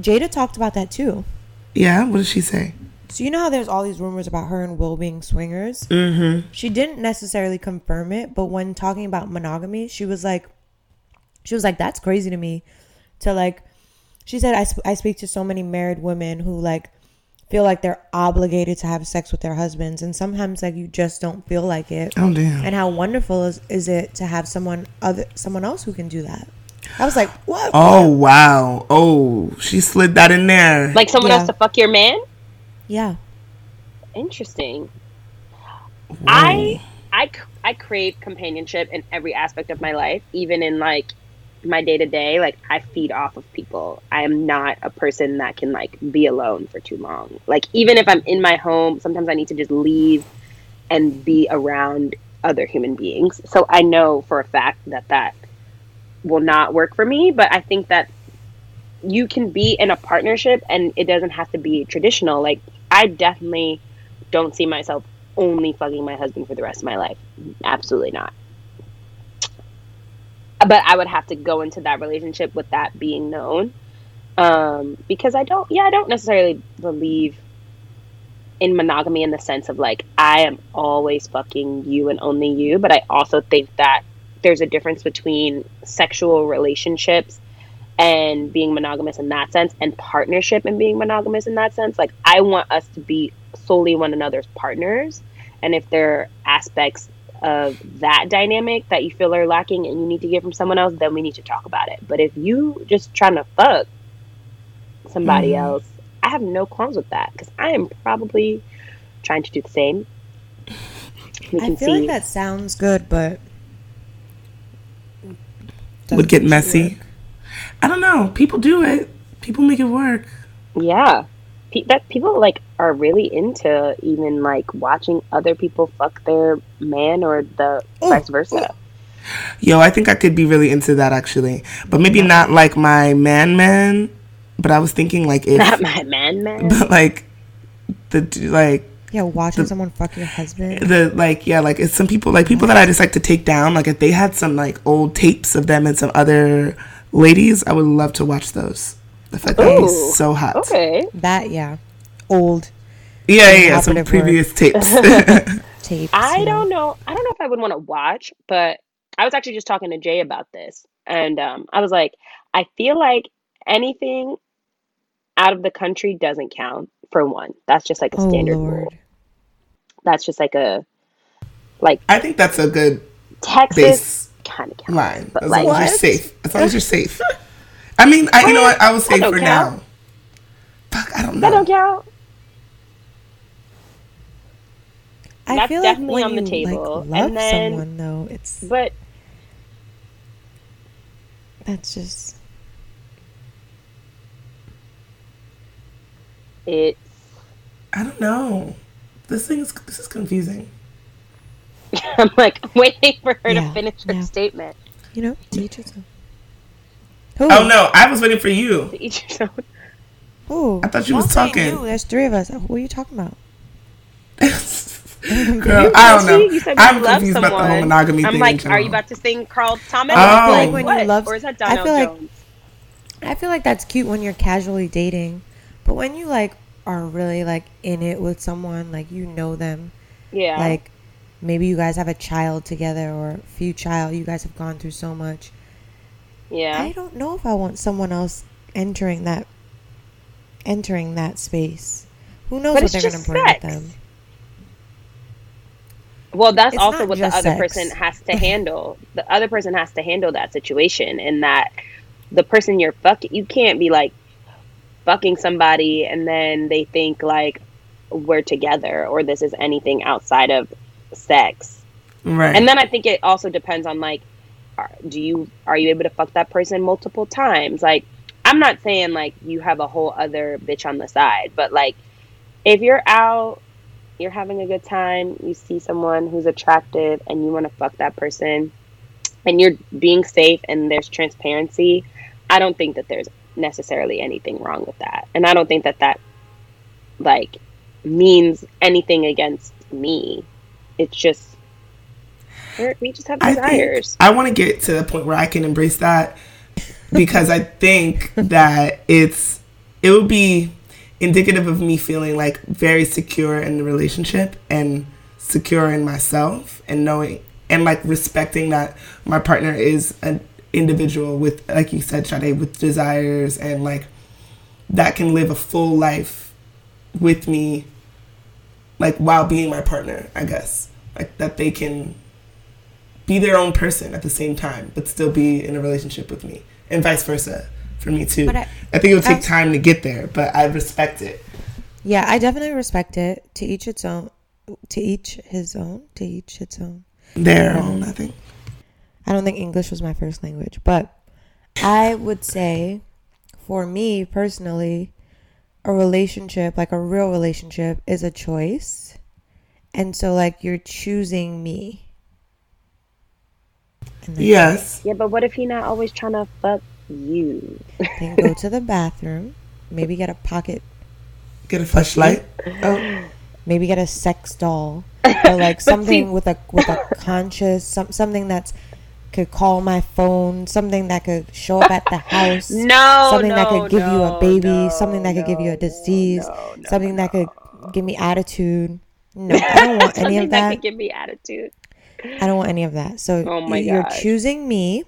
Jada talked about that too. Yeah, what did she say? So you know how there's all these rumors about her and Will being swingers? Mm-hmm. She didn't necessarily confirm it, but when talking about monogamy, she was like, she was like, that's crazy to me. To like, she said, I, sp- I speak to so many married women who like feel like they're obligated to have sex with their husbands, and sometimes like you just don't feel like it. Oh damn. And how wonderful is, is it to have someone other someone else who can do that? I was like, what? Oh wow. Oh, she slid that in there. Like someone Yeah. else to fuck your man? Yeah. Interesting. I I I crave companionship in every aspect of my life, even in like my day to day. Like I feed off of people. I am not a person that can like be alone for too long. Like even if I'm in my home, sometimes I need to just leave and be around other human beings. So I know for a fact that that will not work for me. But I think that you can be in a partnership and it doesn't have to be traditional. Like I definitely don't see myself only fucking my husband for the rest of my life. Absolutely not. But I would have to go into that relationship with that being known. Um, because I don't, yeah, I don't necessarily believe in monogamy in the sense of like, I am always fucking you and only you. But I also think that there's a difference between sexual relationships and being monogamous in that sense and partnership and being monogamous in that sense. Like, I want us to be solely one another's partners. And if there are aspects of that dynamic that you feel are lacking and you need to get from someone else, then we need to talk about it. But if you just trying to fuck somebody Mhm. else, I have no qualms with that because I am probably trying to do the same. We I feel see. like that sounds good, but Would get messy. work. I don't know. People do it. People make it work. Yeah. Pe- that people like are really into even like watching other people fuck their man or the Oh, vice versa. Yo, I think I could be really into that actually, but maybe not like my man man. But I was thinking like if, Not my man, man. [LAUGHS] but like the like Yeah, watching someone fuck your husband. the like yeah like it's some people like people that I just like to take down. Like if they had some like old tapes of them and some other ladies, I would love to watch those. I feel like that'd be so hot. Okay. That yeah, old Yeah, yeah, yeah. Some Operative word. previous [LAUGHS] tapes. tapes. I you know. don't know. I don't know if I would want to watch, but I was actually just talking to Jay about this, and um, I was like, I feel like anything out of the country doesn't count for one. That's just like a Oh standard rule. That's just like a like I think that's a good Texas base kind of counts, line. but As like long as you're safe. As long as you're safe. [LAUGHS] I mean, I, you know what? I will say for count. now. Fuck, I don't know. that know. don't count. I That's feel like definitely when on the you, table. Like, love And then- someone though, it's But that's just it's I don't know. This thing is this is confusing. [LAUGHS] I'm like waiting for her Yeah, to finish her yeah. statement. you know teach its own. Who? Oh no, I was waiting for you. To each his own. Who? I thought you I'm was talking. You. There's three of us. Who are you talking about? [LAUGHS] [LAUGHS] Girl, I don't know. You said I'm love confused about the whole someone. monogamy I'm thing. like, are you about to sing Carl Thomas? Oh. I'm Like when you love- or is that I Donell feel like- Jones? I feel like that's cute when you're casually dating, but when you like are really like in it with someone, like you know them, yeah. like maybe you guys have a child together or a few child, you guys have gone through so much. yeah. I don't know if I want someone else entering that entering that space. Who knows But what they're gonna bring sex. with them? Well, that's It's also what the other sex. person has to [LAUGHS] handle. The other person has to handle that situation, and that the person you're fucking, you can't be like fucking somebody and then they think like we're together or this is anything outside of sex. Right. And then I think it also depends on like, are, do you are you able to fuck that person multiple times? Like, I'm not saying like you have a whole other bitch on the side, but like, if you're out, you're having a good time, you see someone who's attractive, and you want to fuck that person, and you're being safe and there's transparency, I don't think that there's necessarily anything wrong with that, and I don't think that that like means anything against me. It's just we're, just have desires. think I want to get to the point where I can embrace that because I think [LAUGHS] that it's it would be indicative of me feeling like very secure in the relationship and secure in myself and knowing and like respecting that my partner is an individual with like you said Sade with desires and like that can live a full life with me like while being my partner I guess. Like that they can be their own person at the same time, but still be in a relationship with me, and vice versa for me too. But I, I- think it would take I- time to get there, but I respect it. Yeah, I definitely respect it. To each its own. To each his own. To each its own. Their own, I think. I don't think English was my first language, but I would say for me personally, a relationship, like a real relationship, is a choice. And so, like, you're choosing me. And then Yes. Yeah, but what if he not always trying to fuck you? then go to the bathroom. Maybe get a pocket. Get a flashlight. Oh, Maybe get a sex doll, or like something see- with a with a conscious some something that's could call my phone, something that could show up at the house. [LAUGHS] No, something that could give you a baby, no, something that could give you a disease, no, no, something that could give me attitude. No, [LAUGHS] I don't want any of that that. could give me attitude. I don't want any of that. So Oh my you're gosh. choosing me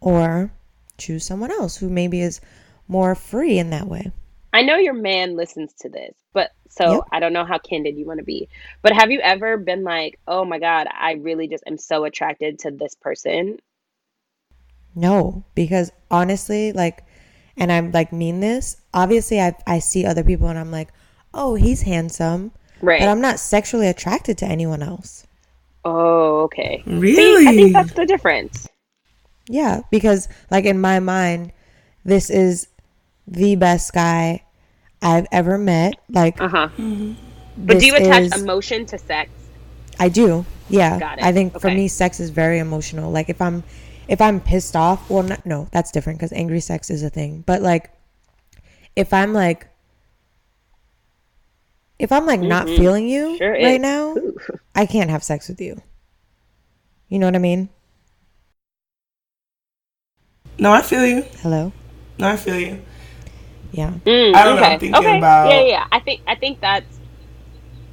or choose someone else who maybe is more free in that way. I know your man listens to this, but so Yep. I don't know how candid you want to be. But have you ever been like, oh my God, I really just am so attracted to this person? No, because honestly, like, and I'm like mean this. Obviously, I I see other people and I'm like, oh, he's handsome, Right. but I'm not sexually attracted to anyone else. oh, okay. See, I think that's the difference. Yeah, because like in my mind, this is the best guy I've ever met. Like, Uh huh. But do you attach is- emotion to sex? I do. Yeah. Got it. I think for me sex is very emotional. Like if I'm if I'm pissed off, well not, no, that's different cuz angry sex is a thing. But like if I'm like if I'm like not feeling you Mm-hmm. Sure right is. now, I can't have sex with you. You know what I mean? No, I feel you. Hello? No, I feel you. Yeah. Mm, I don't know, okay. I'm thinking okay. about- Yeah, yeah, yeah. I think I think that's.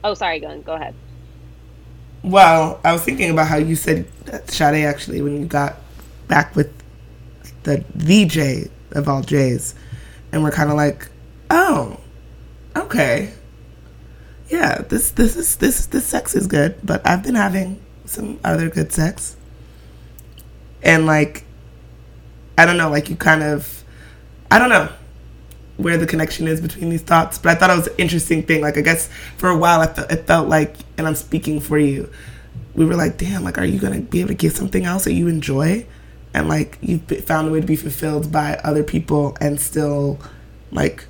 Oh, sorry, Gun. Go ahead. Well, I was thinking about how you said that Sade actually when you got back with the the J of all J's, and we're kind of like, oh, okay, yeah, this this is this this sex is good, but I've been having some other good sex, and like, I don't know, like you kind of, I don't know where the connection is between these thoughts. But I thought it was an interesting thing. Like I guess for a while, I felt it felt like, and I'm speaking for you. We were like, damn, like, are you gonna be able to give something else that you enjoy, and like you've found a way to be fulfilled by other people and still like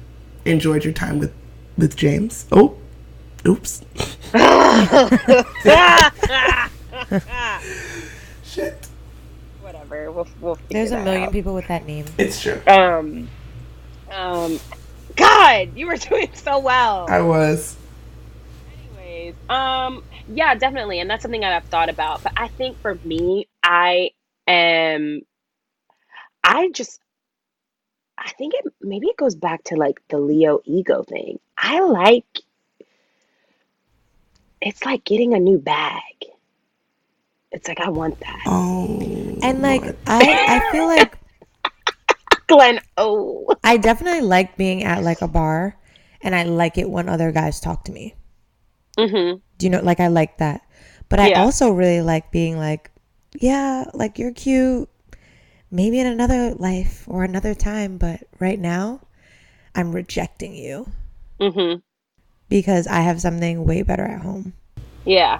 enjoyed your time with with James? Oh, oops. [LAUGHS] [LAUGHS] [LAUGHS] Shit, Whatever. We'll we'll. figure There's a that million out. people with that name. it's true. Um. Um. God, you were [LAUGHS] doing so well. I was. Anyways, um, yeah, definitely, and that's something that I've thought about. But I think for me, I am, I just, I think it maybe it goes back to like the Leo ego thing. I like, it's like getting a new bag. It's like I want that, Oh, And like Lord. I I feel like [LAUGHS] Glenn. Oh, I definitely like being at like a bar and I like it when other guys talk to me. mm-hmm. Do you know like I like that. But I also really like being like, yeah, like you're cute. Maybe in another life or another time, but right now I'm rejecting you Mm-hmm. because I have something way better at home. Yeah.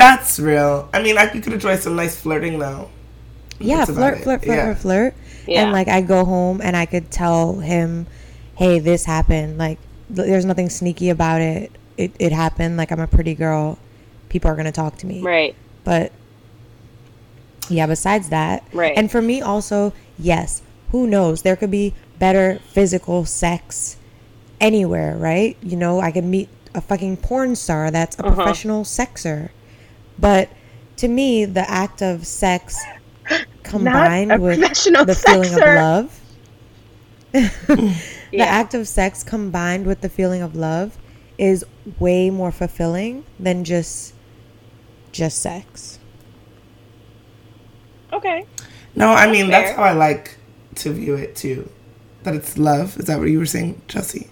That's real. I mean, I, you could enjoy some nice flirting though. Yeah, flirt, flirt, flirt, Yeah. flirt, flirt. Yeah. And like I go home and I could tell him, hey, this happened. Like th- there's nothing sneaky about it. It it happened. Like I'm a pretty girl. People are gonna talk to me. Right. But yeah, besides that, Right. And for me also, yes. Who knows? There could be better physical sex anywhere, right? You know, I could meet a fucking porn star that's a Uh-huh. professional sexer. But to me, the act of sex [GASPS] combined with professional the feeling of love, [LAUGHS] the Yeah. act of sex combined with the feeling of love is way more fulfilling than just just sex. Okay. No, I mean that's fair. how I like to view it too. That it's love. Is that what you were saying, Chelsea?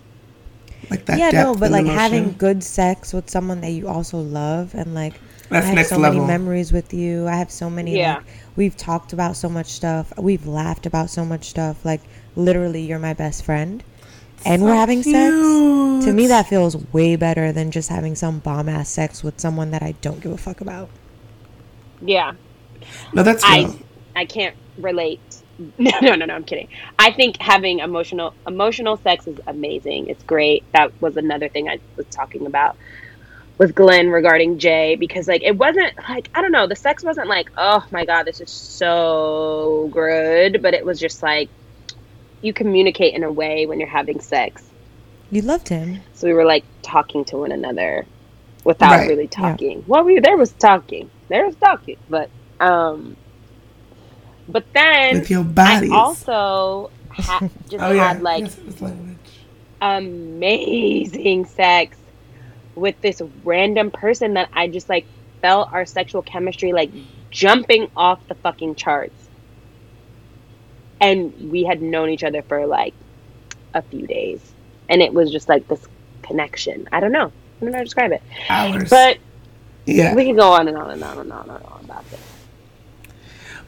Like that. yeah, no, but like emotion? having good sex with someone that you also love and like That's I have next so level. many memories with you. I have so many Yeah. like we've talked about so much stuff. We've laughed about so much stuff. Like literally you're my best friend. And we're having sex. To me that feels way better than just having some bomb ass sex with someone that I don't give a fuck about. Yeah. No, that's I real. I can't relate. [LAUGHS] No, no, no, no. I'm kidding. I think having emotional emotional sex is amazing. It's great. That was another thing I was talking about. With Glenn regarding Jay because like it wasn't like I don't know the sex wasn't like oh my god this is so good but it was just like you communicate in a way when you're having sex You loved him. so we were like talking to one another without Right. really talking well we there was talking there was talking but um but then With your bodies. I also ha- [LAUGHS] just oh yeah. had like yes, it was language. amazing sex with this random person that I just like felt our sexual chemistry like jumping off the fucking charts. And we had known each other for like a few days. And it was just like this connection. I don't know. I don't know how to describe it. Hours. But yeah. we can go on and on and on and on and on about this.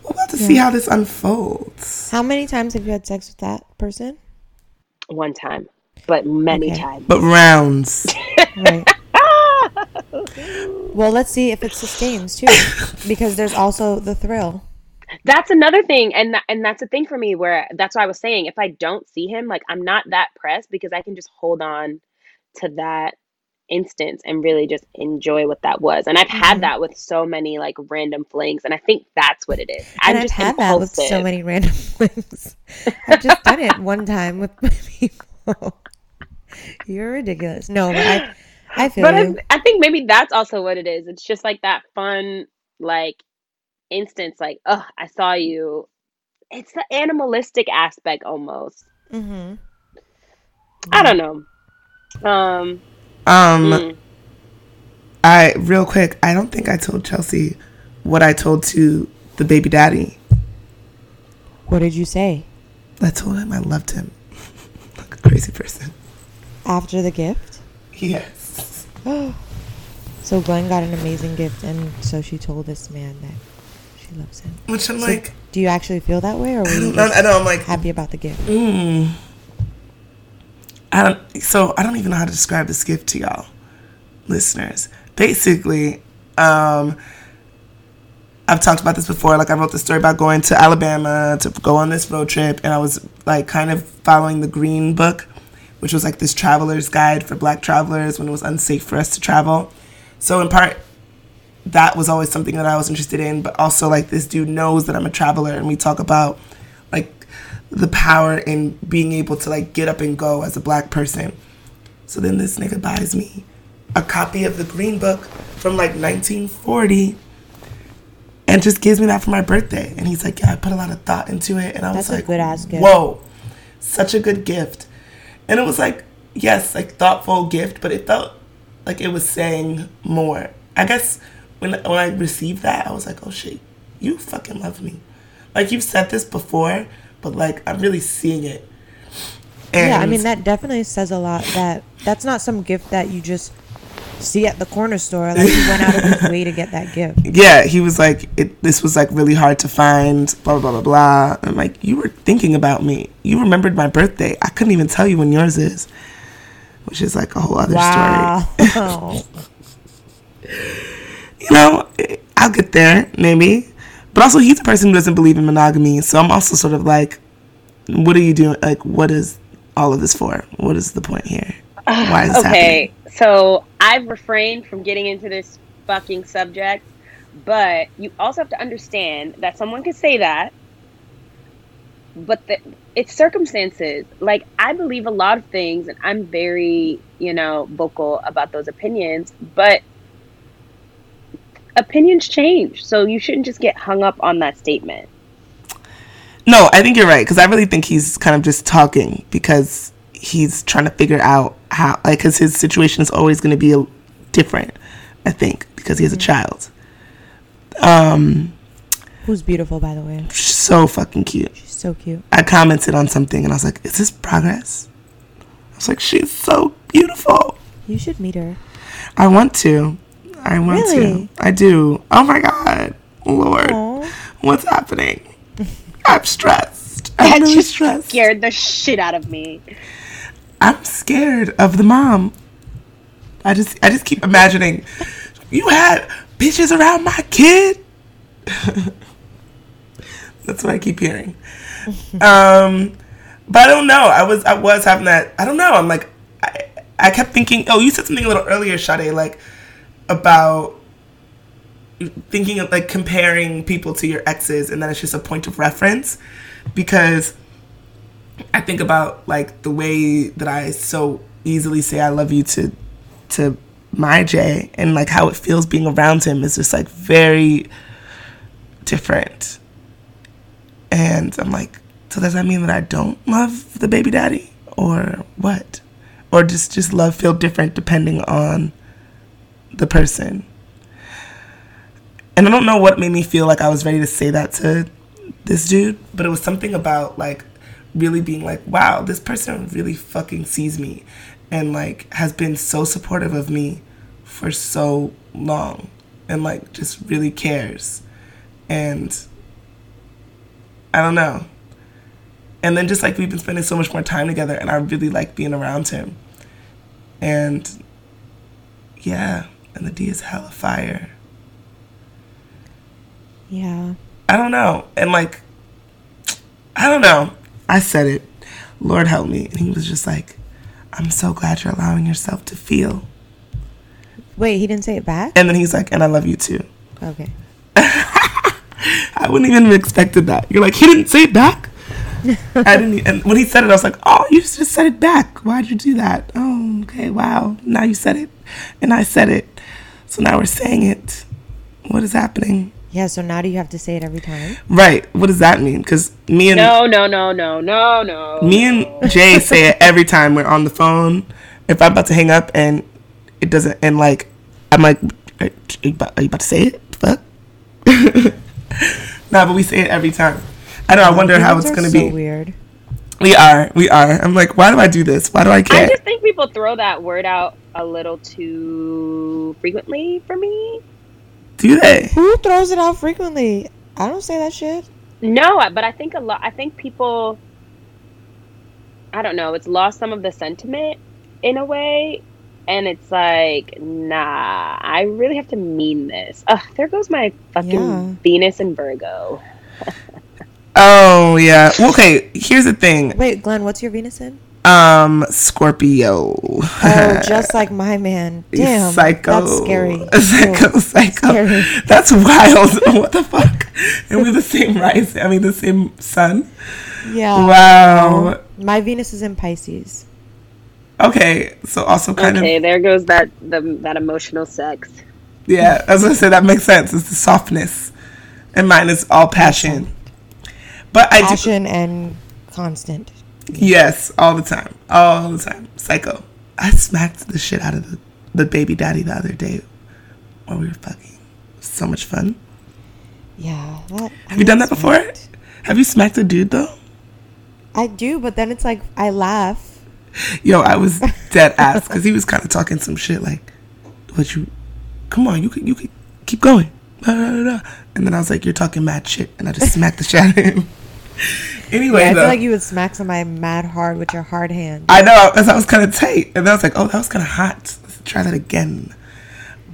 We're about to see how this unfolds. How many times have you had sex with that person? One time. But many Okay. times. But rounds. [LAUGHS] Right. Well, let's see if it sustains too, because there's also the thrill. that's another thing and that, and that's a thing for me where that's why I was saying if I don't see him like I'm not that pressed because I can just hold on to that instance and really just enjoy what that was and I've Mm-hmm. had that with so many like random flings and I think that's what it is I'm and I've just had that with so many random [LAUGHS] things. I've just done it one time with [LAUGHS] people. You're ridiculous. No, but I, I [LAUGHS] feel but I, you. I think maybe that's also what it is it's just like that fun like instance like oh I saw you it's the animalistic aspect almost hmm I don't know um Um, mm. I real quick. I don't think I told Chelsea what I told to the baby daddy. What did you say I told him I loved him. [LAUGHS] like a crazy person. after the gift? Yes. [GASPS] So Glenn got an amazing gift, and so she told this man that she loves him. Which I'm So like, do you actually feel that way, or were I you don't know. just I know. I'm like, happy about the gift? mm. I don't. So I don't even know how to describe this gift to y'all, listeners. Basically, um, I've talked about this before. Like I wrote the story about going to Alabama to go on this road trip, and I was like kind of following the Green Book, which was like this traveler's guide for Black travelers when it was unsafe for us to travel. So in part, that was always something that I was interested in. But also like this dude knows that I'm a traveler, and we talk about like the power in being able to like get up and go as a black person. So then this nigga buys me a copy of the Green Book from like 1940 and just gives me that for my birthday. And he's like, Yeah, I put a lot of thought into it. And I That's was a like, good-ass gift. Whoa, such a good gift. And it was like, yes, like thoughtful gift, but it felt like it was saying more. I guess when when I received that, I was like, oh shit, you fucking love me. Like you've said this before, but like I'm really seeing it. And yeah, I mean that definitely says a lot. That that's not some gift that you just see at the corner store. Like he went out of his way to get that gift. [LAUGHS] yeah, he was like, it, this was like really hard to find, blah, blah, blah, blah. I'm like, you were thinking about me. You remembered my birthday. I couldn't even tell you when yours is, which is like a whole other story. Wow. [LAUGHS] [LAUGHS] You know, I'll get there, maybe. But also, he's a person who doesn't believe in monogamy. So I'm also sort of like, what are you doing? Like, what is all of this for? What is the point here? Why is this [SIGHS] okay, so I've refrained from getting into this fucking subject, but you also have to understand that someone could say that, but the, it's circumstances. Like, I believe a lot of things, and I'm very, you know, vocal about those opinions, but opinions change. So you shouldn't just get hung up on that statement. No, I think you're right because I really think he's kind of just talking because he's trying to figure out how, like, because his situation is always going to be a, different. I think because he has a child. Um, Who's beautiful, by the way. so fucking cute. She's so cute. I commented on something and I was like, "Is this progress?" I was like, "She's so beautiful." You should meet her. I want to. I want Really? to. I do. Oh my god, Lord, Aw. what's happening? [LAUGHS] I'm stressed. I'm That really stressed. scared the shit out of me. I'm scared of the mom. I just I just keep imagining you had bitches around my kid. [LAUGHS] That's what I keep hearing. Um but I don't know. I was I was having that I don't know. I'm like I I kept thinking, oh, you said something a little earlier, Sade, like about thinking of like comparing people to your exes and then it's just a point of reference because I think about like the way that I so easily say I love you to to my Jay and like how it feels being around him is just like very different. And I'm like, so does that mean that I don't love the baby daddy or what? Or just just love feel different depending on the person? And I don't know what made me feel like I was ready to say that to this dude, but it was something about like really being like, wow, this person really fucking sees me and like has been so supportive of me for so long and like just really cares. And I don't know. And then just like we've been spending so much more time together and I really like being around him. And yeah, and the D is hella fire. Yeah. I don't know. And like, I don't know. I said it. Lord help me. And he was just like, I'm so glad you're allowing yourself to feel. Wait, he didn't say it back? And then he's like, and I love you too. Okay. [LAUGHS] I wouldn't even have expected that. You're like, he didn't say it back? [LAUGHS] I didn't. And when he said it, I was like, oh, you just said it back. Why'd you do that? Oh, okay, wow. Now you said it. And I said it. So now we're saying it. What is happening? Yeah, so now do you have to say it every time? Right. What does that mean? Because me and No, no, no, no, no, no. Me and Jay say it every time we're on the phone. If I'm about to hang up and it doesn't, and like, I'm like, are you about, are you about to say it? Fuck. [LAUGHS] nah, but we say it every time. I know. I wonder how it's gonna so be. weird. We are. We are. I'm like, why do I do this? Why do I care? I just think people throw that word out a little too frequently for me. Do they? Who throws it out frequently? I don't say that shit. No, but I think a lot. I think people. I don't know. It's lost some of the sentiment in a way, and it's like, nah. I really have to mean this. Ugh, there goes my fucking Yeah. Venus and Virgo. Oh yeah. Okay. Here's the thing. Wait, Glenn, what's your Venus in? Um, Scorpio. Oh, [LAUGHS] just like my man. Damn, psycho. that's scary. [LAUGHS] Psycho, Ew, psycho. scary. That's wild. [LAUGHS] what the fuck? And we're the same rise. I mean, the same sun. Yeah. Wow. My Venus is in Pisces. Okay, so also kind okay, of Okay, there goes that the that emotional sex. yeah. As I said, that makes sense. It's the softness, and mine is all passion. But I do Passion and constant. Yes, all the time, all the time. Psycho. I smacked the shit out of the, the baby daddy the other day while we were fucking. So much fun. Yeah. That, Have you done that before? Have you smacked a dude though? I do, but then it's like I laugh. Yo, I was [LAUGHS] dead ass because he was kind of talking some shit like, "What you? Come on, you could you could keep going." Blah, blah, blah, blah. And then I was like, "You're talking mad shit," and I just smacked the shit out of him. Anyway, Yeah, I though, feel like you would smack somebody mad hard with your hard hand. I know because I was kind of tight, and then I was like, "Oh, that was kind of hot. Let's try that again."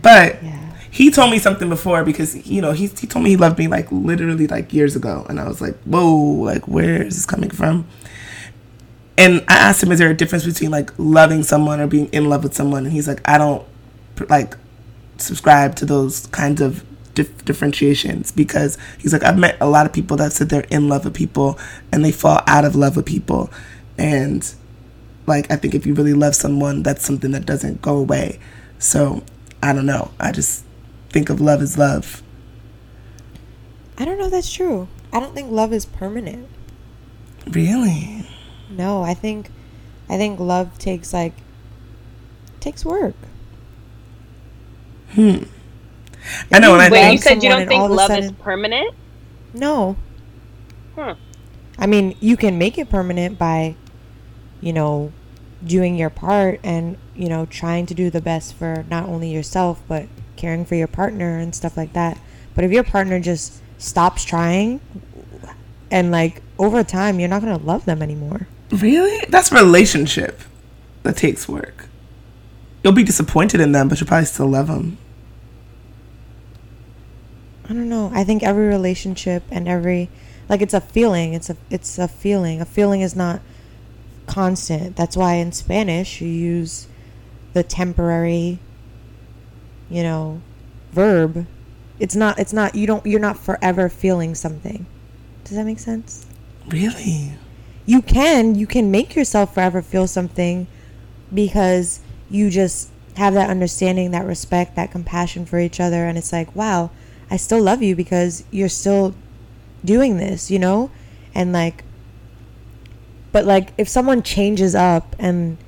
But Yeah. he told me something before because you know he he told me he loved me like literally like years ago, and I was like, "Whoa, like where is this coming from?" And I asked him, "Is there a difference between like loving someone or being in love with someone?" And he's like, "I don't like subscribe to those kinds of dif- differentiations because he's like, I've met a lot of people that said they're in love with people and they fall out of love with people, and like I think if you really love someone, that's something that doesn't go away. So I don't know. I just think of love as love. I don't know if that's true. I don't think love is permanent. Really? No, I think I think love takes like takes work. Hmm. I know. And I Wait, you said you don't think all of a love is permanent? No. Huh. I mean, you can make it permanent by, you know, doing your part and, you know, trying to do the best for not only yourself, but caring for your partner and stuff like that. But if your partner just stops trying and, like, over time, you're not going to love them anymore. Really? That's relationship that takes work. You'll be disappointed in them, but you'll probably still love them. I don't know. I think every relationship and every like it's a feeling. It's a it's a feeling. A feeling is not constant. That's why in Spanish you use the temporary you know, verb. It's not it's not you don't you're not forever feeling something. Does that make sense? Really? You can you can make yourself forever feel something because you just have that understanding, that respect, that compassion for each other and it's like, wow, I still love you because you're still doing this, you know? And like but like if someone changes up and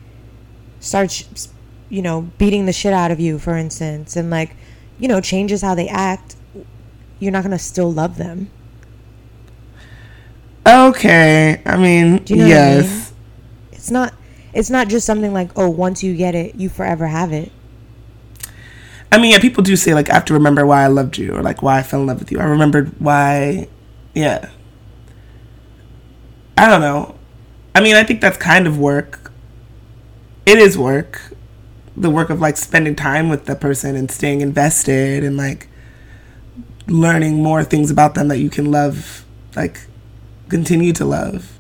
starts you know, beating the shit out of you for instance and like, you know, changes how they act, you're not going to still love them. Okay. I mean, Do you know what I mean? yes. It's not it's not just something like, oh, once you get it, you forever have it. I mean, yeah, people do say like I have to remember why I loved you or like why I fell in love with you. I remembered why, yeah. I don't know. I mean, I think that's kind of work. It is work. The work of like spending time with the person and staying invested and like learning more things about them that you can love, like continue to love.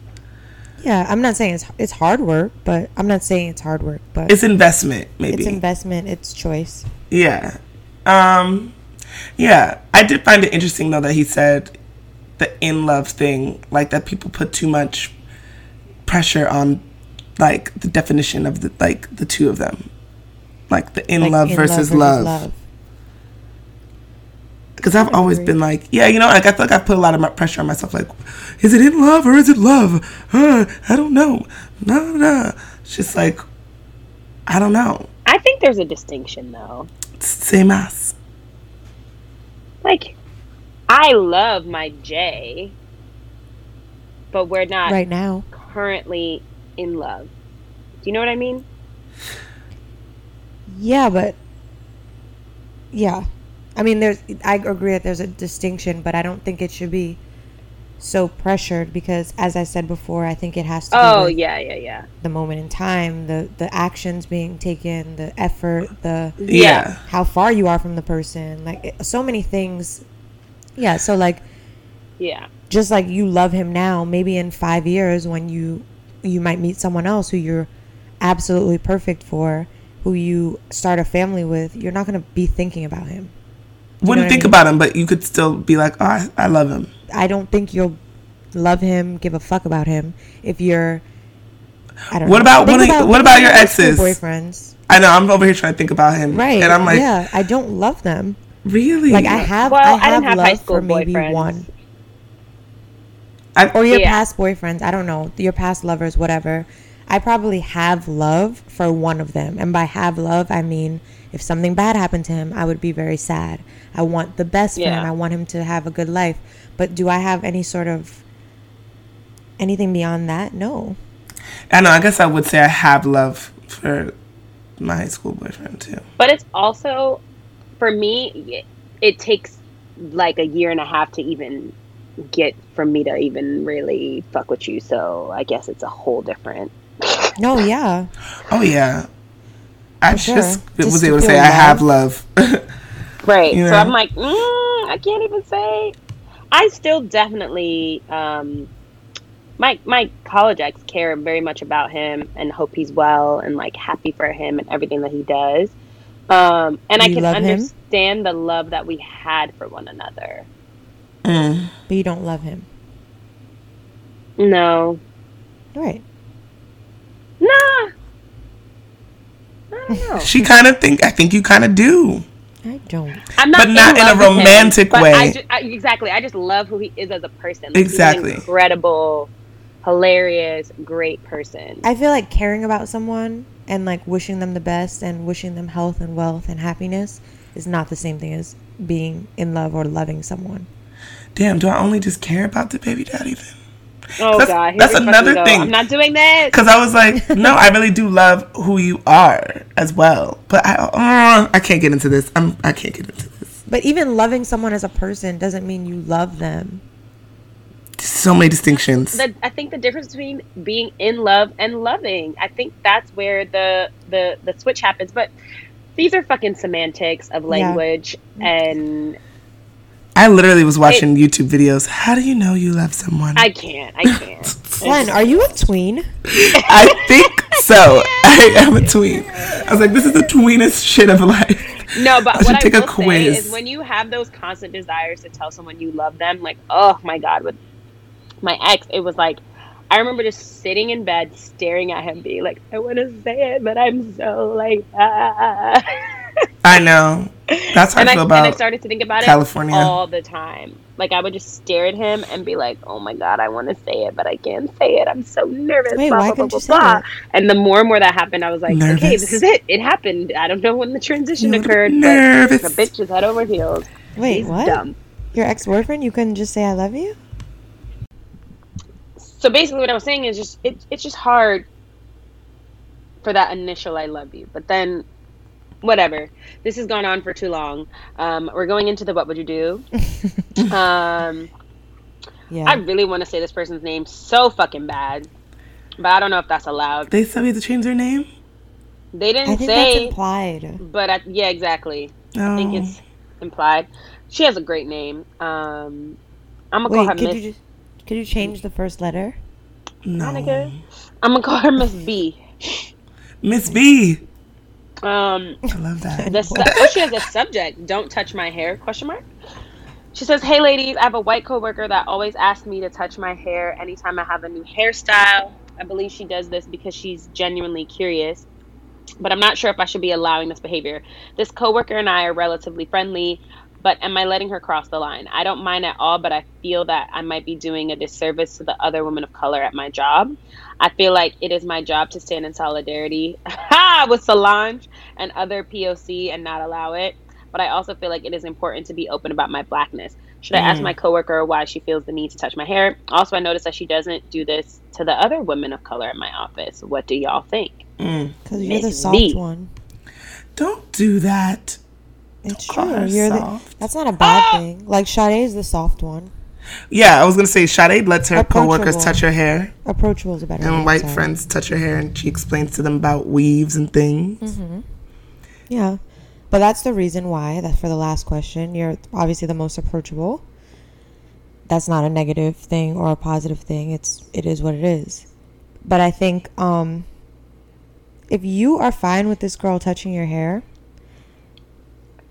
Yeah, I'm not saying it's it's hard work, but I'm not saying it's hard work, but It's investment, maybe. it's investment, it's choice. Yeah. Um yeah, I did find it interesting though that he said the in love thing, like that people put too much pressure on like the definition of the like the two of them. Like the in Like, love in versus love. Because I've always been like, yeah, you know, like I feel like I've put a lot of my pressure on myself. Like, is it in love or is it love? Huh, I don't know. No, no. It's just like, I don't know. I think there's a distinction though. It's same as. Like, I love my J, but we're not Right now. currently in love. Do you know what I mean? Yeah, but yeah. I mean there's I agree that there's a distinction, but I don't think it should be so pressured because as I said before, I think it has to Oh yeah, yeah, yeah. the moment in time, the the actions being taken, the effort, the Yeah. how far you are from the person, like it, so many things. Yeah, so like Yeah. just like you love him now, maybe in 5 years when you you might meet someone else who you're absolutely perfect for, who you start a family with, you're not going to be thinking about him. Know Wouldn't what I think mean? about him, but you could still be like, oh, I, I love him. I don't think you'll love him, give a fuck about him if you're I don't What know. about Think one of- what about your exes? boyfriends? I know. I'm over here trying to think about him, Right. And I'm like, yeah, I don't love them. really? Like I have Well, I I have, didn't have love for maybe boyfriends. one. I- or your Yeah. past boyfriends i don't know your past lovers whatever i probably have love for one of them and by have love i mean if something bad happened to him i would be very sad i want the best for him i want him to have a good life but do i have any sort of anything beyond that no I know. I guess I would say I have love for my high school boyfriend too. But it's also, for me, it takes like a year and a half to even get for me to even really fuck with you. So I guess it's a whole different. no yeah Oh yeah. I sure. just Just was able to feel say I have love. love. [LAUGHS] Right. You So? I'm like, mm, I can't even say. I still definitely, um, my my college ex care very much about him and hope he's well and like happy for him and everything that he does. Um, and I can love him? understand the love that we had for one another. Mm. but you don't love him No, right nah. I don't know. She kind of think. I think you kind of do. i don't I'm not But not in a love with him, romantic way. I ju- I- exactly. I just love who he is as a person. Like, he's an Exactly. incredible, hilarious, great person. I feel like caring about someone and like wishing them the best and wishing them health and wealth and happiness is not the same thing as being in love or loving someone. Damn. Do I only just care about the baby daddy then? Oh that's- god, that's we fucking another go. thing. I'm not doing that Because I was like, no, I really do love who you are as well. But I, uh, I can't get into this. I'm. I can't get into this. But even loving someone as a person doesn't mean you love them. So many distinctions. The, I think the difference between being in love and loving. I think that's where the the the switch happens. But these are fucking semantics of language and I literally was watching YouTube videos. How do you know you love someone? I can't. I can't. [LAUGHS] Glenn, are you a tween? I [LAUGHS] think so. I am a tween. I was like, this is the tweenest shit of life. No, but [LAUGHS] I should what I take a will say is when you have those constant desires to tell someone you love them, like, oh my god, with my ex, it was like I remember just sitting in bed staring at him, being like, I want to say it, but I'm so like, ah. I know. That's how and I I, about. and I started to think about California. it all the time. Like I would just stare at him and be like, "Oh my god, I want to say it, but I can't say it. I'm so nervous." Wait, blah, why blah, blah, you say blah, it? And the more and more that happened, I was like, "Okay, this is it. It happened. I don't know when the transition You're occurred, nervous. but the bitch is head over heels. Wait, He's what? dumb." Your ex boyfriend? You couldn't just say I love you? So basically, what I was saying is just it, it's just hard for that initial "I love you," but then whatever. This has gone on for too long. Um, we're going into the what would you do? [LAUGHS] um, Yeah. I really want to say this person's name so fucking bad, but I don't know if that's allowed. they said we had to change their name. They didn't I think that's say, implied. but I, yeah, exactly. Oh. I think it's implied. She has a great name. Um, I'm gonna call her could Miss. you just could you change the first letter? no. Monica. I'm gonna call her Miss B. Miss B. Um, I love that. the su- oh, she has a subject. Don't touch my hair? Question mark. She says, "Hey, ladies, I have a white coworker that always asks me to touch my hair anytime I have a new hairstyle. I believe she does this because she's genuinely curious, but I'm not sure if I should be allowing this behavior. This coworker and I are relatively friendly, but am I letting her cross the line? I don't mind at all, but I feel that I might be doing a disservice to the other women of color at my job. I feel like it is my job to stand in solidarity [LAUGHS] with Solange and other POC and not allow it. But I also feel like it is important to be open about my blackness. Should I ask mm-hmm. my coworker why she feels the need to touch my hair? Also, I noticed that she doesn't do this to the other women of color at my office. What do y'all think? Mm. Because you're the soft B. one. Don't do that. It's true. You're the, that's not a bad thing. Like Sade is the soft one. Yeah, I was gonna say Sade lets her coworkers touch her hair, Approachable is a better. and white friends touch her hair, and she explains to them about weaves and things. Yeah, but that's the reason why. That for the last question, you're obviously the most approachable. That's not a negative thing or a positive thing. It's it is what it is. But I think um, if you are fine with this girl touching your hair,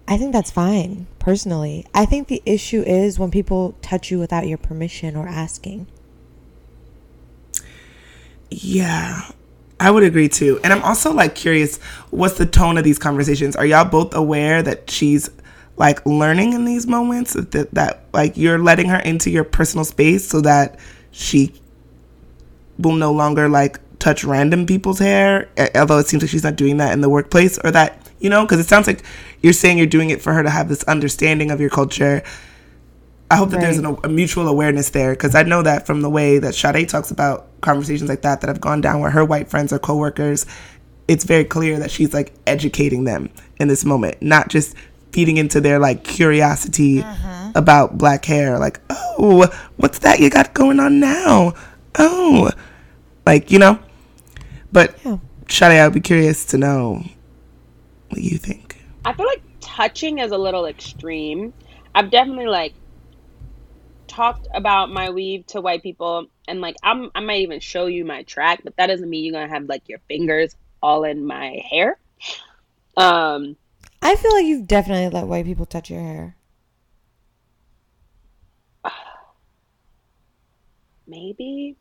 I think that's fine. Personally, I think the issue is when people touch you without your permission or asking. Yeah, I would agree too. And I'm also like curious, what's the tone of these conversations? Are y'all both aware that she's like learning in these moments that that like you're letting her into your personal space so that she will no longer like touch random people's hair, although it seems like she's not doing that in the workplace or that, you know, because it sounds like you're saying you're doing it for her to have this understanding of your culture. I hope that there's an, a mutual awareness there because I know that from the way that Sade talks about conversations like that that have gone down where her white friends are coworkers, it's very clear that she's like educating them in this moment, not just feeding into their like curiosity mm-hmm. about black hair. Like, oh, what's that you got going on now? Oh, like you know. But Yeah. Sade, I'd be curious to know what do you think. I feel like touching is a little extreme. I've definitely like talked about my weave to white people and like I'm I might even show you my track, but that doesn't mean you're gonna have like your fingers all in my hair. Um I feel like you've definitely let white people touch your hair. [SIGHS] maybe.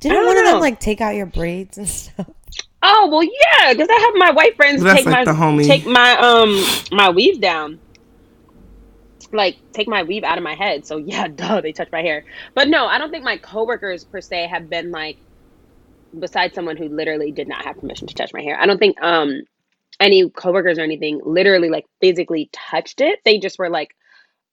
Didn't don't one of them like take out your braids and [LAUGHS] stuff? Oh well yeah, because I have my white friends take like my take my um my weave down. Like take my weave out of my head. So yeah, [LAUGHS] duh, they touch my hair. But no, I don't think my coworkers per se have been like besides someone who literally did not have permission to touch my hair. I don't think um any coworkers or anything literally like physically touched it. They just were like,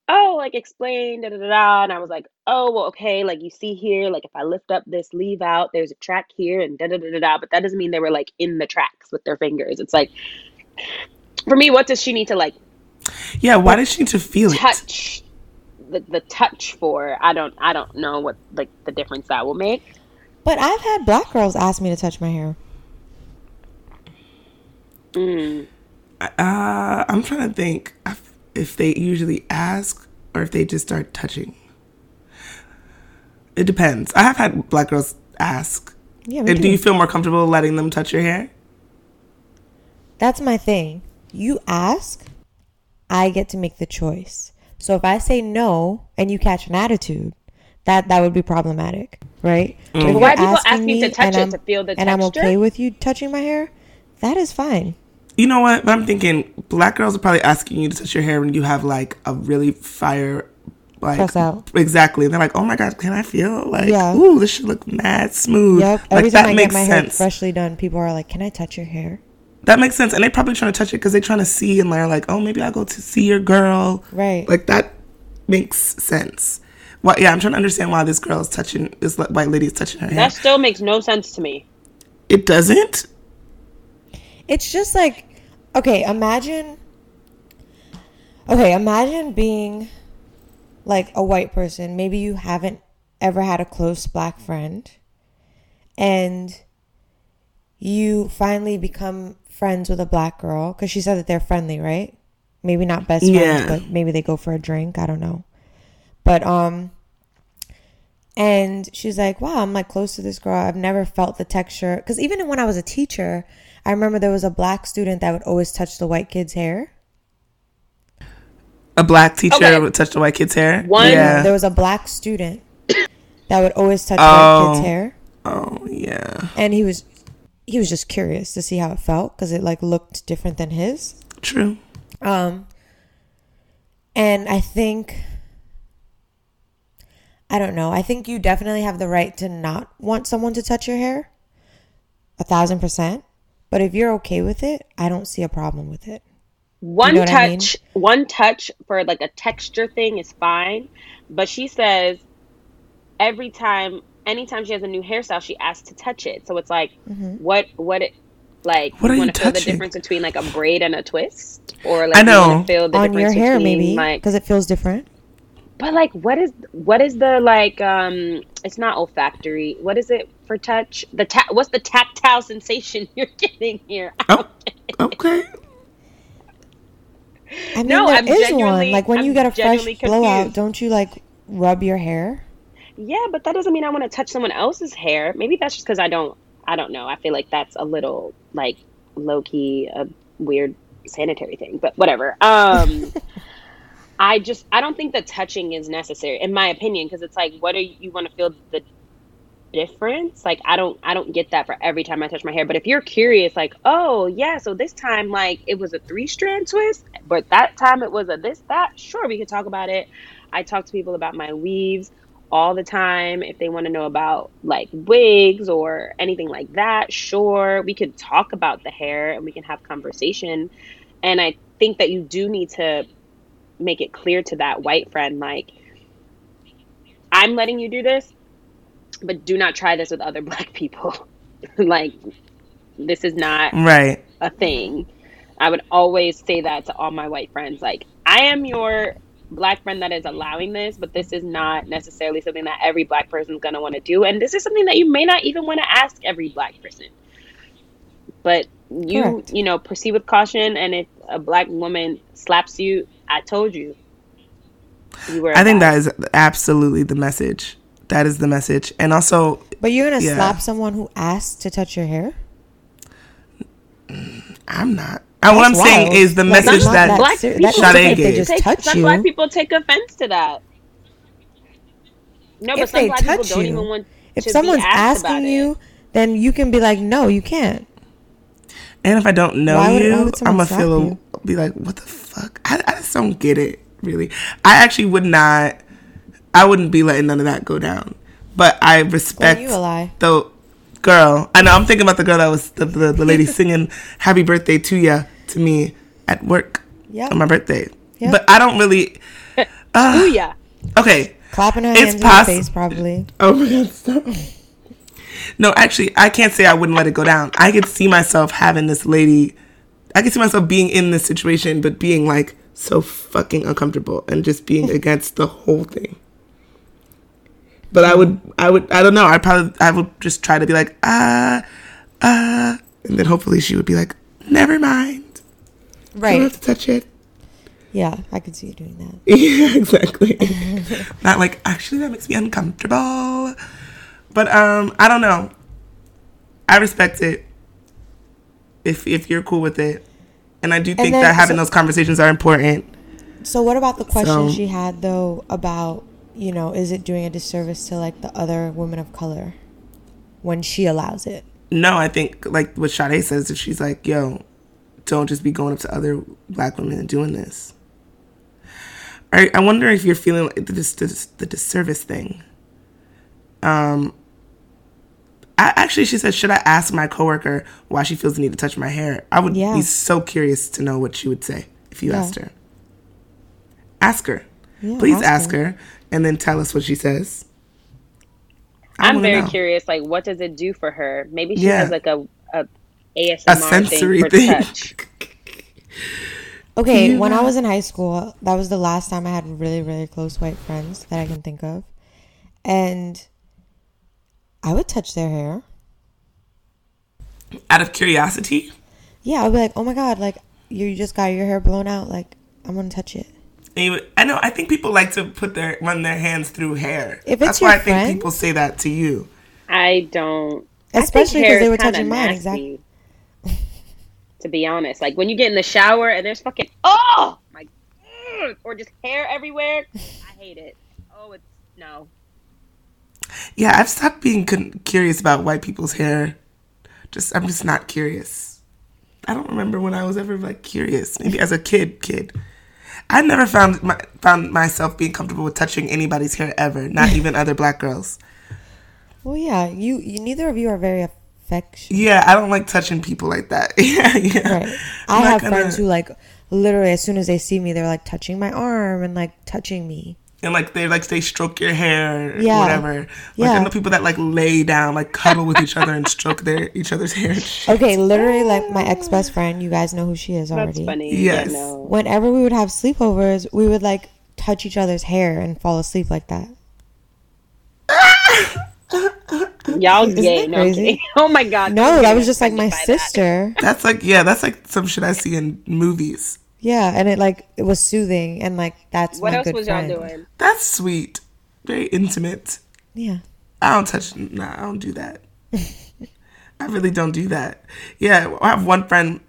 oh, like explain, da da da da. And I was like, oh, well, okay, like you see here, like if I lift up this leave out, there's a track here and da da da da da. But that doesn't mean they were like in the tracks with their fingers. It's like, for me, what does she need to like Yeah, why does she need to feel it? touch the, the touch for? I don't, I don't know what like the difference that will make. But I've had black girls ask me to touch my hair. Mm. Uh, I'm trying to think if- if they usually ask or if they just start touching. It depends. I have had black girls ask. Yeah, And do too. you feel more comfortable letting them touch your hair? That's my thing. you ask, I get to make the choice. So if I say no and you catch an attitude, that that would be problematic, right? But if But why you're people ask asking you to touch it I'm- to feel the and I'm texture? okay with you touching my hair, that is fine. You know what? But I'm thinking black girls are probably asking you to touch your hair when you have like a really fire like Press out. Exactly. They're like, oh my god, can I feel like Yeah. ooh, this should look mad smooth. Yep. Like Every that time I get makes my hair freshly done, people are like, "Can I touch your hair?" That makes sense. And they're probably trying to touch it because they're trying to see and they're like, oh, maybe I'll go to see your girl. Right. Like that makes sense. Well, yeah, I'm trying to understand why this girl is touching this li- white lady is touching her hair. That still makes no sense to me. it doesn't. It's just like, okay, imagine. Okay, imagine being like a white person. Maybe you haven't ever had a close black friend, and you finally become friends with a black girl because she said that they're friendly, right? Maybe not best friends, Yeah. but maybe they go for a drink. I don't know. But um, and she's like, "Wow, I'm like close to this girl. I've never felt the texture." Because even when I was a teacher, I remember there was a black student that would always touch the white kid's hair. A black teacher Okay. would touch the white kid's hair. One- yeah. There was a black student that would always touch Oh. white kid's hair, oh yeah. and he was he was just curious to see how it felt because it like looked different than his. True. Um, and I think, I don't know. I think you definitely have the right to not want someone to touch your hair, a thousand percent. But if you're okay with it, I don't see a problem with it. One know what I mean? touch, one touch for like a texture thing is fine, but she says every time, anytime she has a new hairstyle, she asks to touch it. So it's like, Mm-hmm. what, what it, like, What are you want to feel the difference between like a braid and a twist, or like I know. wanna feel the On your hair, between, maybe like, because it feels different. but like, what is, what is the like, um, it's not olfactory. What is it for touch? The ta- what's the tactile sensation [LAUGHS] you're getting here? Oh, okay. I mean, No, there I'm is one. genuinely- Like when you I'm get a fresh genuinely blowout, don't you like rub your hair? Yeah, but that doesn't mean I want to touch someone else's hair. Maybe that's just because I don't. I don't know. I feel like that's a little like low key a weird sanitary thing, but whatever. Um, [LAUGHS] I just I don't think the touching is necessary in my opinion because it's like what do you, you want to feel the difference? Like I don't I don't get that for every time I touch my hair. But if you're curious, like oh yeah, so this time like it was a three strand twist, but that time it was a this that. Sure, we could talk about it. I talk to people about my weaves all the time if they want to know about like wigs or anything like that sure we could talk about the hair and we can have conversation and i think that you do need to make it clear to that white friend like i'm letting you do this but do not try this with other black people [LAUGHS] like this is not Right. a thing. I would always say that to all my white friends. Like, I am your black friend that is allowing this, but this is not necessarily something that every black person is going to want to do. And this is something that you may not even want to ask every black person. But you, Correct. you know, proceed with caution. And if a black woman slaps you, I told you. You were. I think that is absolutely the message. That is the message. And also, But you're gonna Yeah. slap someone who asked to touch your hair? Mm, I'm not. And what I'm That's saying is the Like, message that, that black ser- people that's Sade they gave. just take, touch some you. black people take offense to that. No, but some they black people touch don't even want if to be someone's asked about asking it. you, then you can be like, no, you can't. and if I don't know Why would- you, would I'm someone gonna slap feel you? a, be like, what the fuck? I, I just don't get it. Really, I actually would not. I wouldn't be letting none of that go down. But I respect you a lie. the girl. I know. I'm thinking about the girl that was the, the, the lady [LAUGHS] singing "Happy Birthday to Ya" to me at work Yep. on my birthday. Yep. But I don't really. [LAUGHS] Ooh, uh, yeah. Okay. Clapping her It's hands in her face, probably. Oh my god, stop. No, actually, I can't say I wouldn't let it go down. I could see myself having this lady. I could see myself being in this situation, but being like so fucking uncomfortable and just being [LAUGHS] against the whole thing. But I would, I would, I don't know. I probably, I would just try to be like, ah, ah, and then hopefully she would be like, never mind. I don't have to touch it. Yeah, I could see you doing that. [LAUGHS] Yeah, exactly. [LAUGHS] Not like actually that makes me uncomfortable. But um I don't know. I respect it. If if you're cool with it And I do think then- that having so- those conversations are important. So what about the question So- she had though about you know is it doing a disservice to like the other women of color when she allows it? No, I think like what Sade says, if she's like, yo, don't just be going up to other black women and doing this. I, I wonder if you're feeling like this, this, the disservice thing. Um, I, actually, she said, should I ask my coworker why she feels the need to touch my hair? I would Yeah. be so curious to know what she would say if you Yeah. asked her. Ask her. Yeah, Please ask ask her. Her. and then tell us what she says. I I'm very know. curious. Like, what does it do for her? Maybe she Yeah. has like a, a ASMR A sensory thing for thing. touch. [LAUGHS] Okay, you when I was in high school, that was the last time I had really, really close white friends that I can think of. And I would touch their hair. Out of curiosity, Yeah, I'd be like, oh my God, like, you just got your hair blown out. Like, I'm going to touch it. And I know. I think people like to put their run their hands through hair. If That's it's why your I think people say that to you. I don't. Especially because Especially 'cause they were kinda touching mine, nasty, [LAUGHS] to be honest, like when you get in the shower and there's fucking oh my, ugh, or just hair everywhere. I hate it. Oh, it's no. Yeah, I've stopped being con- curious about white people's hair. Just I'm just not curious. I don't remember when I was ever like curious. Maybe as a kid, kid. I never found my, found myself being comfortable with touching anybody's hair ever, not [LAUGHS] even other black girls. Well, yeah, you, you neither of you are very affectionate. Yeah, I don't like touching people like that. [LAUGHS] yeah, yeah. Right. I I'm not have gonna- friends who, like, literally, as soon as they see me, they're like touching my arm and like touching me. And like they like they stroke your hair, or Yeah. whatever. Like Yeah. I know people that like lay down, like cuddle with each other and stroke their each other's hair. Okay, literally, like my ex best friend, you guys know who she is already. That's already. funny. Yes. Yeah, no. Whenever we would have sleepovers, we would like touch each other's hair and fall asleep like that. [LAUGHS] Y'all Isn't gay? No, I'm crazy? kidding. [LAUGHS] Oh my god. No, that was just like my offended that. sister. That's like yeah, that's like some shit I see in movies. Yeah, and it like it was soothing and like that's What my else good was friend. y'all doing? That's sweet, very intimate. Yeah. I don't touch. Nah, I don't do that. [LAUGHS] I really don't do that. Yeah, I have one friend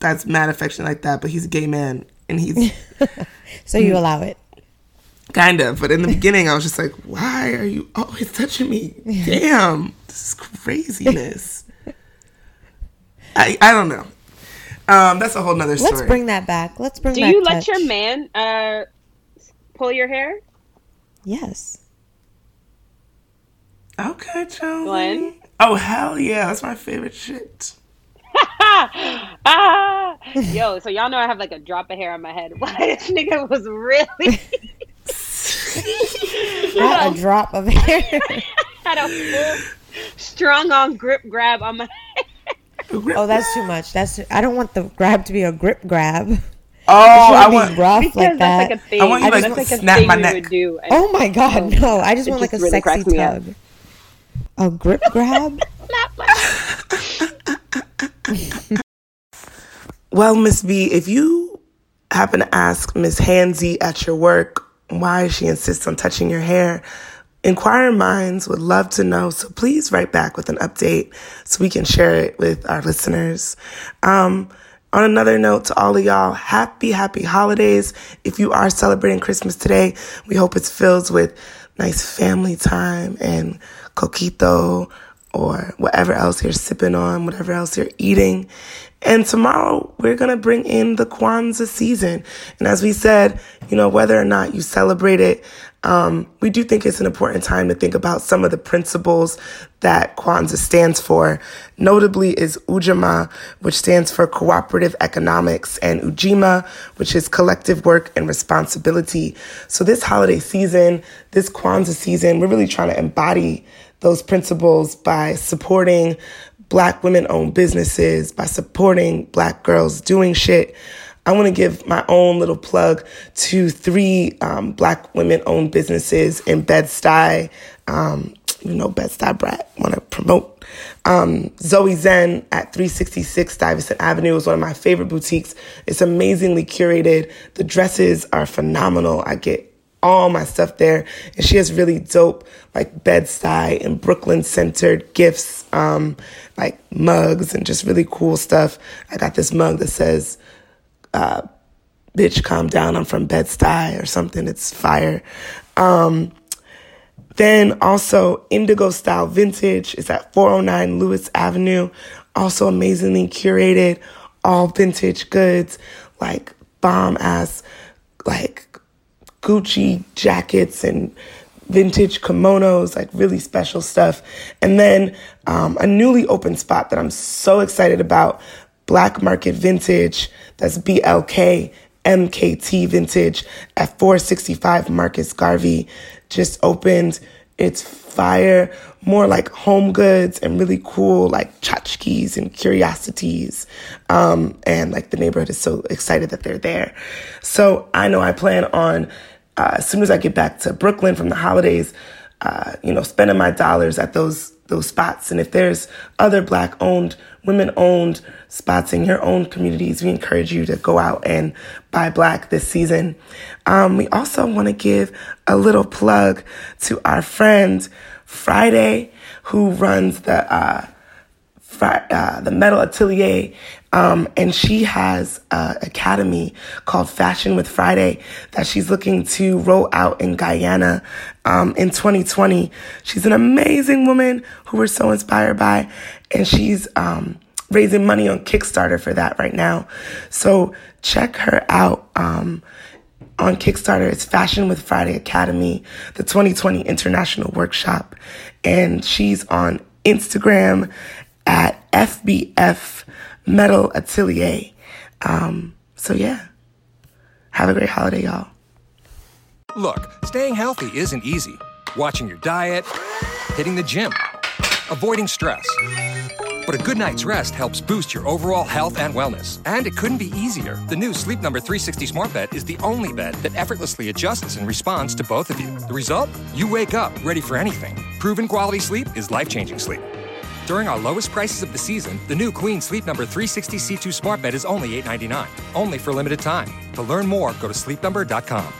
that's mad affection like that, but he's a gay man and he's [LAUGHS] So you allow it. kind of. But in the beginning, I was just like, "Why are you always touching me? [LAUGHS] Damn, this is craziness." I I don't know. Um, that's a whole nother story. Let's bring that back. Let's bring Do back you touch. let your man uh pull your hair? Yes. okay, Joe. Glenn? Oh hell yeah, that's my favorite shit. [LAUGHS] ah, yo, so y'all know I have like a drop of hair on my head. [LAUGHS] Why this nigga was really [LAUGHS] Not a drop of hair. had a full strong on grip grab on my oh, that's too much. That's too, I don't want the grab to be a grip grab. Oh, I want. rough because like that's that. like a thing. I want you, that's like, like snap my neck. do. Oh my god, no! I just It want like a really sexy cracks me up. tug. A grip grab. [LAUGHS] Well, Miss B, if you happen to ask Miss Hansy at your work why she insists on touching your hair, inquiring minds would love to know. So please write back with an update so we can share it with our listeners. Um, on another note to all of y'all, happy, happy holidays. If you are celebrating Christmas today, we hope it's filled with nice family time and coquito or whatever else you're sipping on, whatever else you're eating. And tomorrow we're going to bring in the Kwanzaa season. And as we said, you know, whether or not you celebrate it, um, we do think it's an important time to think about some of the principles that Kwanzaa stands for. Notably is Ujamaa, which stands for cooperative economics, and Ujima, which is collective work and responsibility. So this holiday season, this Kwanzaa season, we're really trying to embody those principles by supporting black women owned businesses, by supporting black girls doing shit. I want to give my own little plug to three um, black women owned businesses in Bed-Stuy. Um, you know, Bed-Stuy brat, want to promote. Um, Zoe Zen at 366 Stuyvesant Avenue is one of my favorite boutiques. It's amazingly curated. The dresses are phenomenal. I get all my stuff there. And she has really dope, like Bed-Stuy and Brooklyn centered gifts, um, like mugs and just really cool stuff. I got this mug that says, uh, bitch, calm down. I'm from Bed-Stuy or something. It's fire. Um, then also Indigo Style Vintage is at 409 Lewis Avenue. Also amazingly curated, all vintage goods, like bomb ass, like Gucci jackets and vintage kimonos, like really special stuff. And then um, a newly opened spot that I'm so excited about Black Market Vintage. That's BLK MKT Vintage at 465 Marcus Garvey. Just opened. It's fire, more like home goods and really cool like tchotchkes and curiosities. Um, and like the neighborhood is so excited that they're there. So I know I plan on, uh, as soon as I get back to Brooklyn from the holidays, uh, you know, spending my dollars at those those spots. And if there's other black owned, women owned spots in your own communities, we encourage you to go out and buy black this season. Um, we also want to give a little plug to our friend Friday, who runs the uh, uh, the Metal Atelier, um, and she has an academy called Fashion with Friday that she's looking to roll out in Guyana um, in 2020. She's an amazing woman who we're so inspired by, and she's um, raising money on Kickstarter for that right now. So check her out um, on Kickstarter. It's Fashion with Friday Academy, the 2020 International Workshop, and she's on Instagram at FBF Metal Atelier. Um, so yeah, have a great holiday, y'all. Look, staying healthy isn't easy. Watching your diet, hitting the gym, avoiding stress. But a good night's rest helps boost your overall health and wellness. And it couldn't be easier. The new Sleep Number 360 Smart Bed is the only bed that effortlessly adjusts and responds to both of you. The result? You wake up ready for anything. Proven quality sleep is life changing sleep. During our lowest prices of the season, the new Queen Sleep Number 360 C2 Smart Bed is only $8.99. Only for limited time. To learn more, go to sleepnumber.com.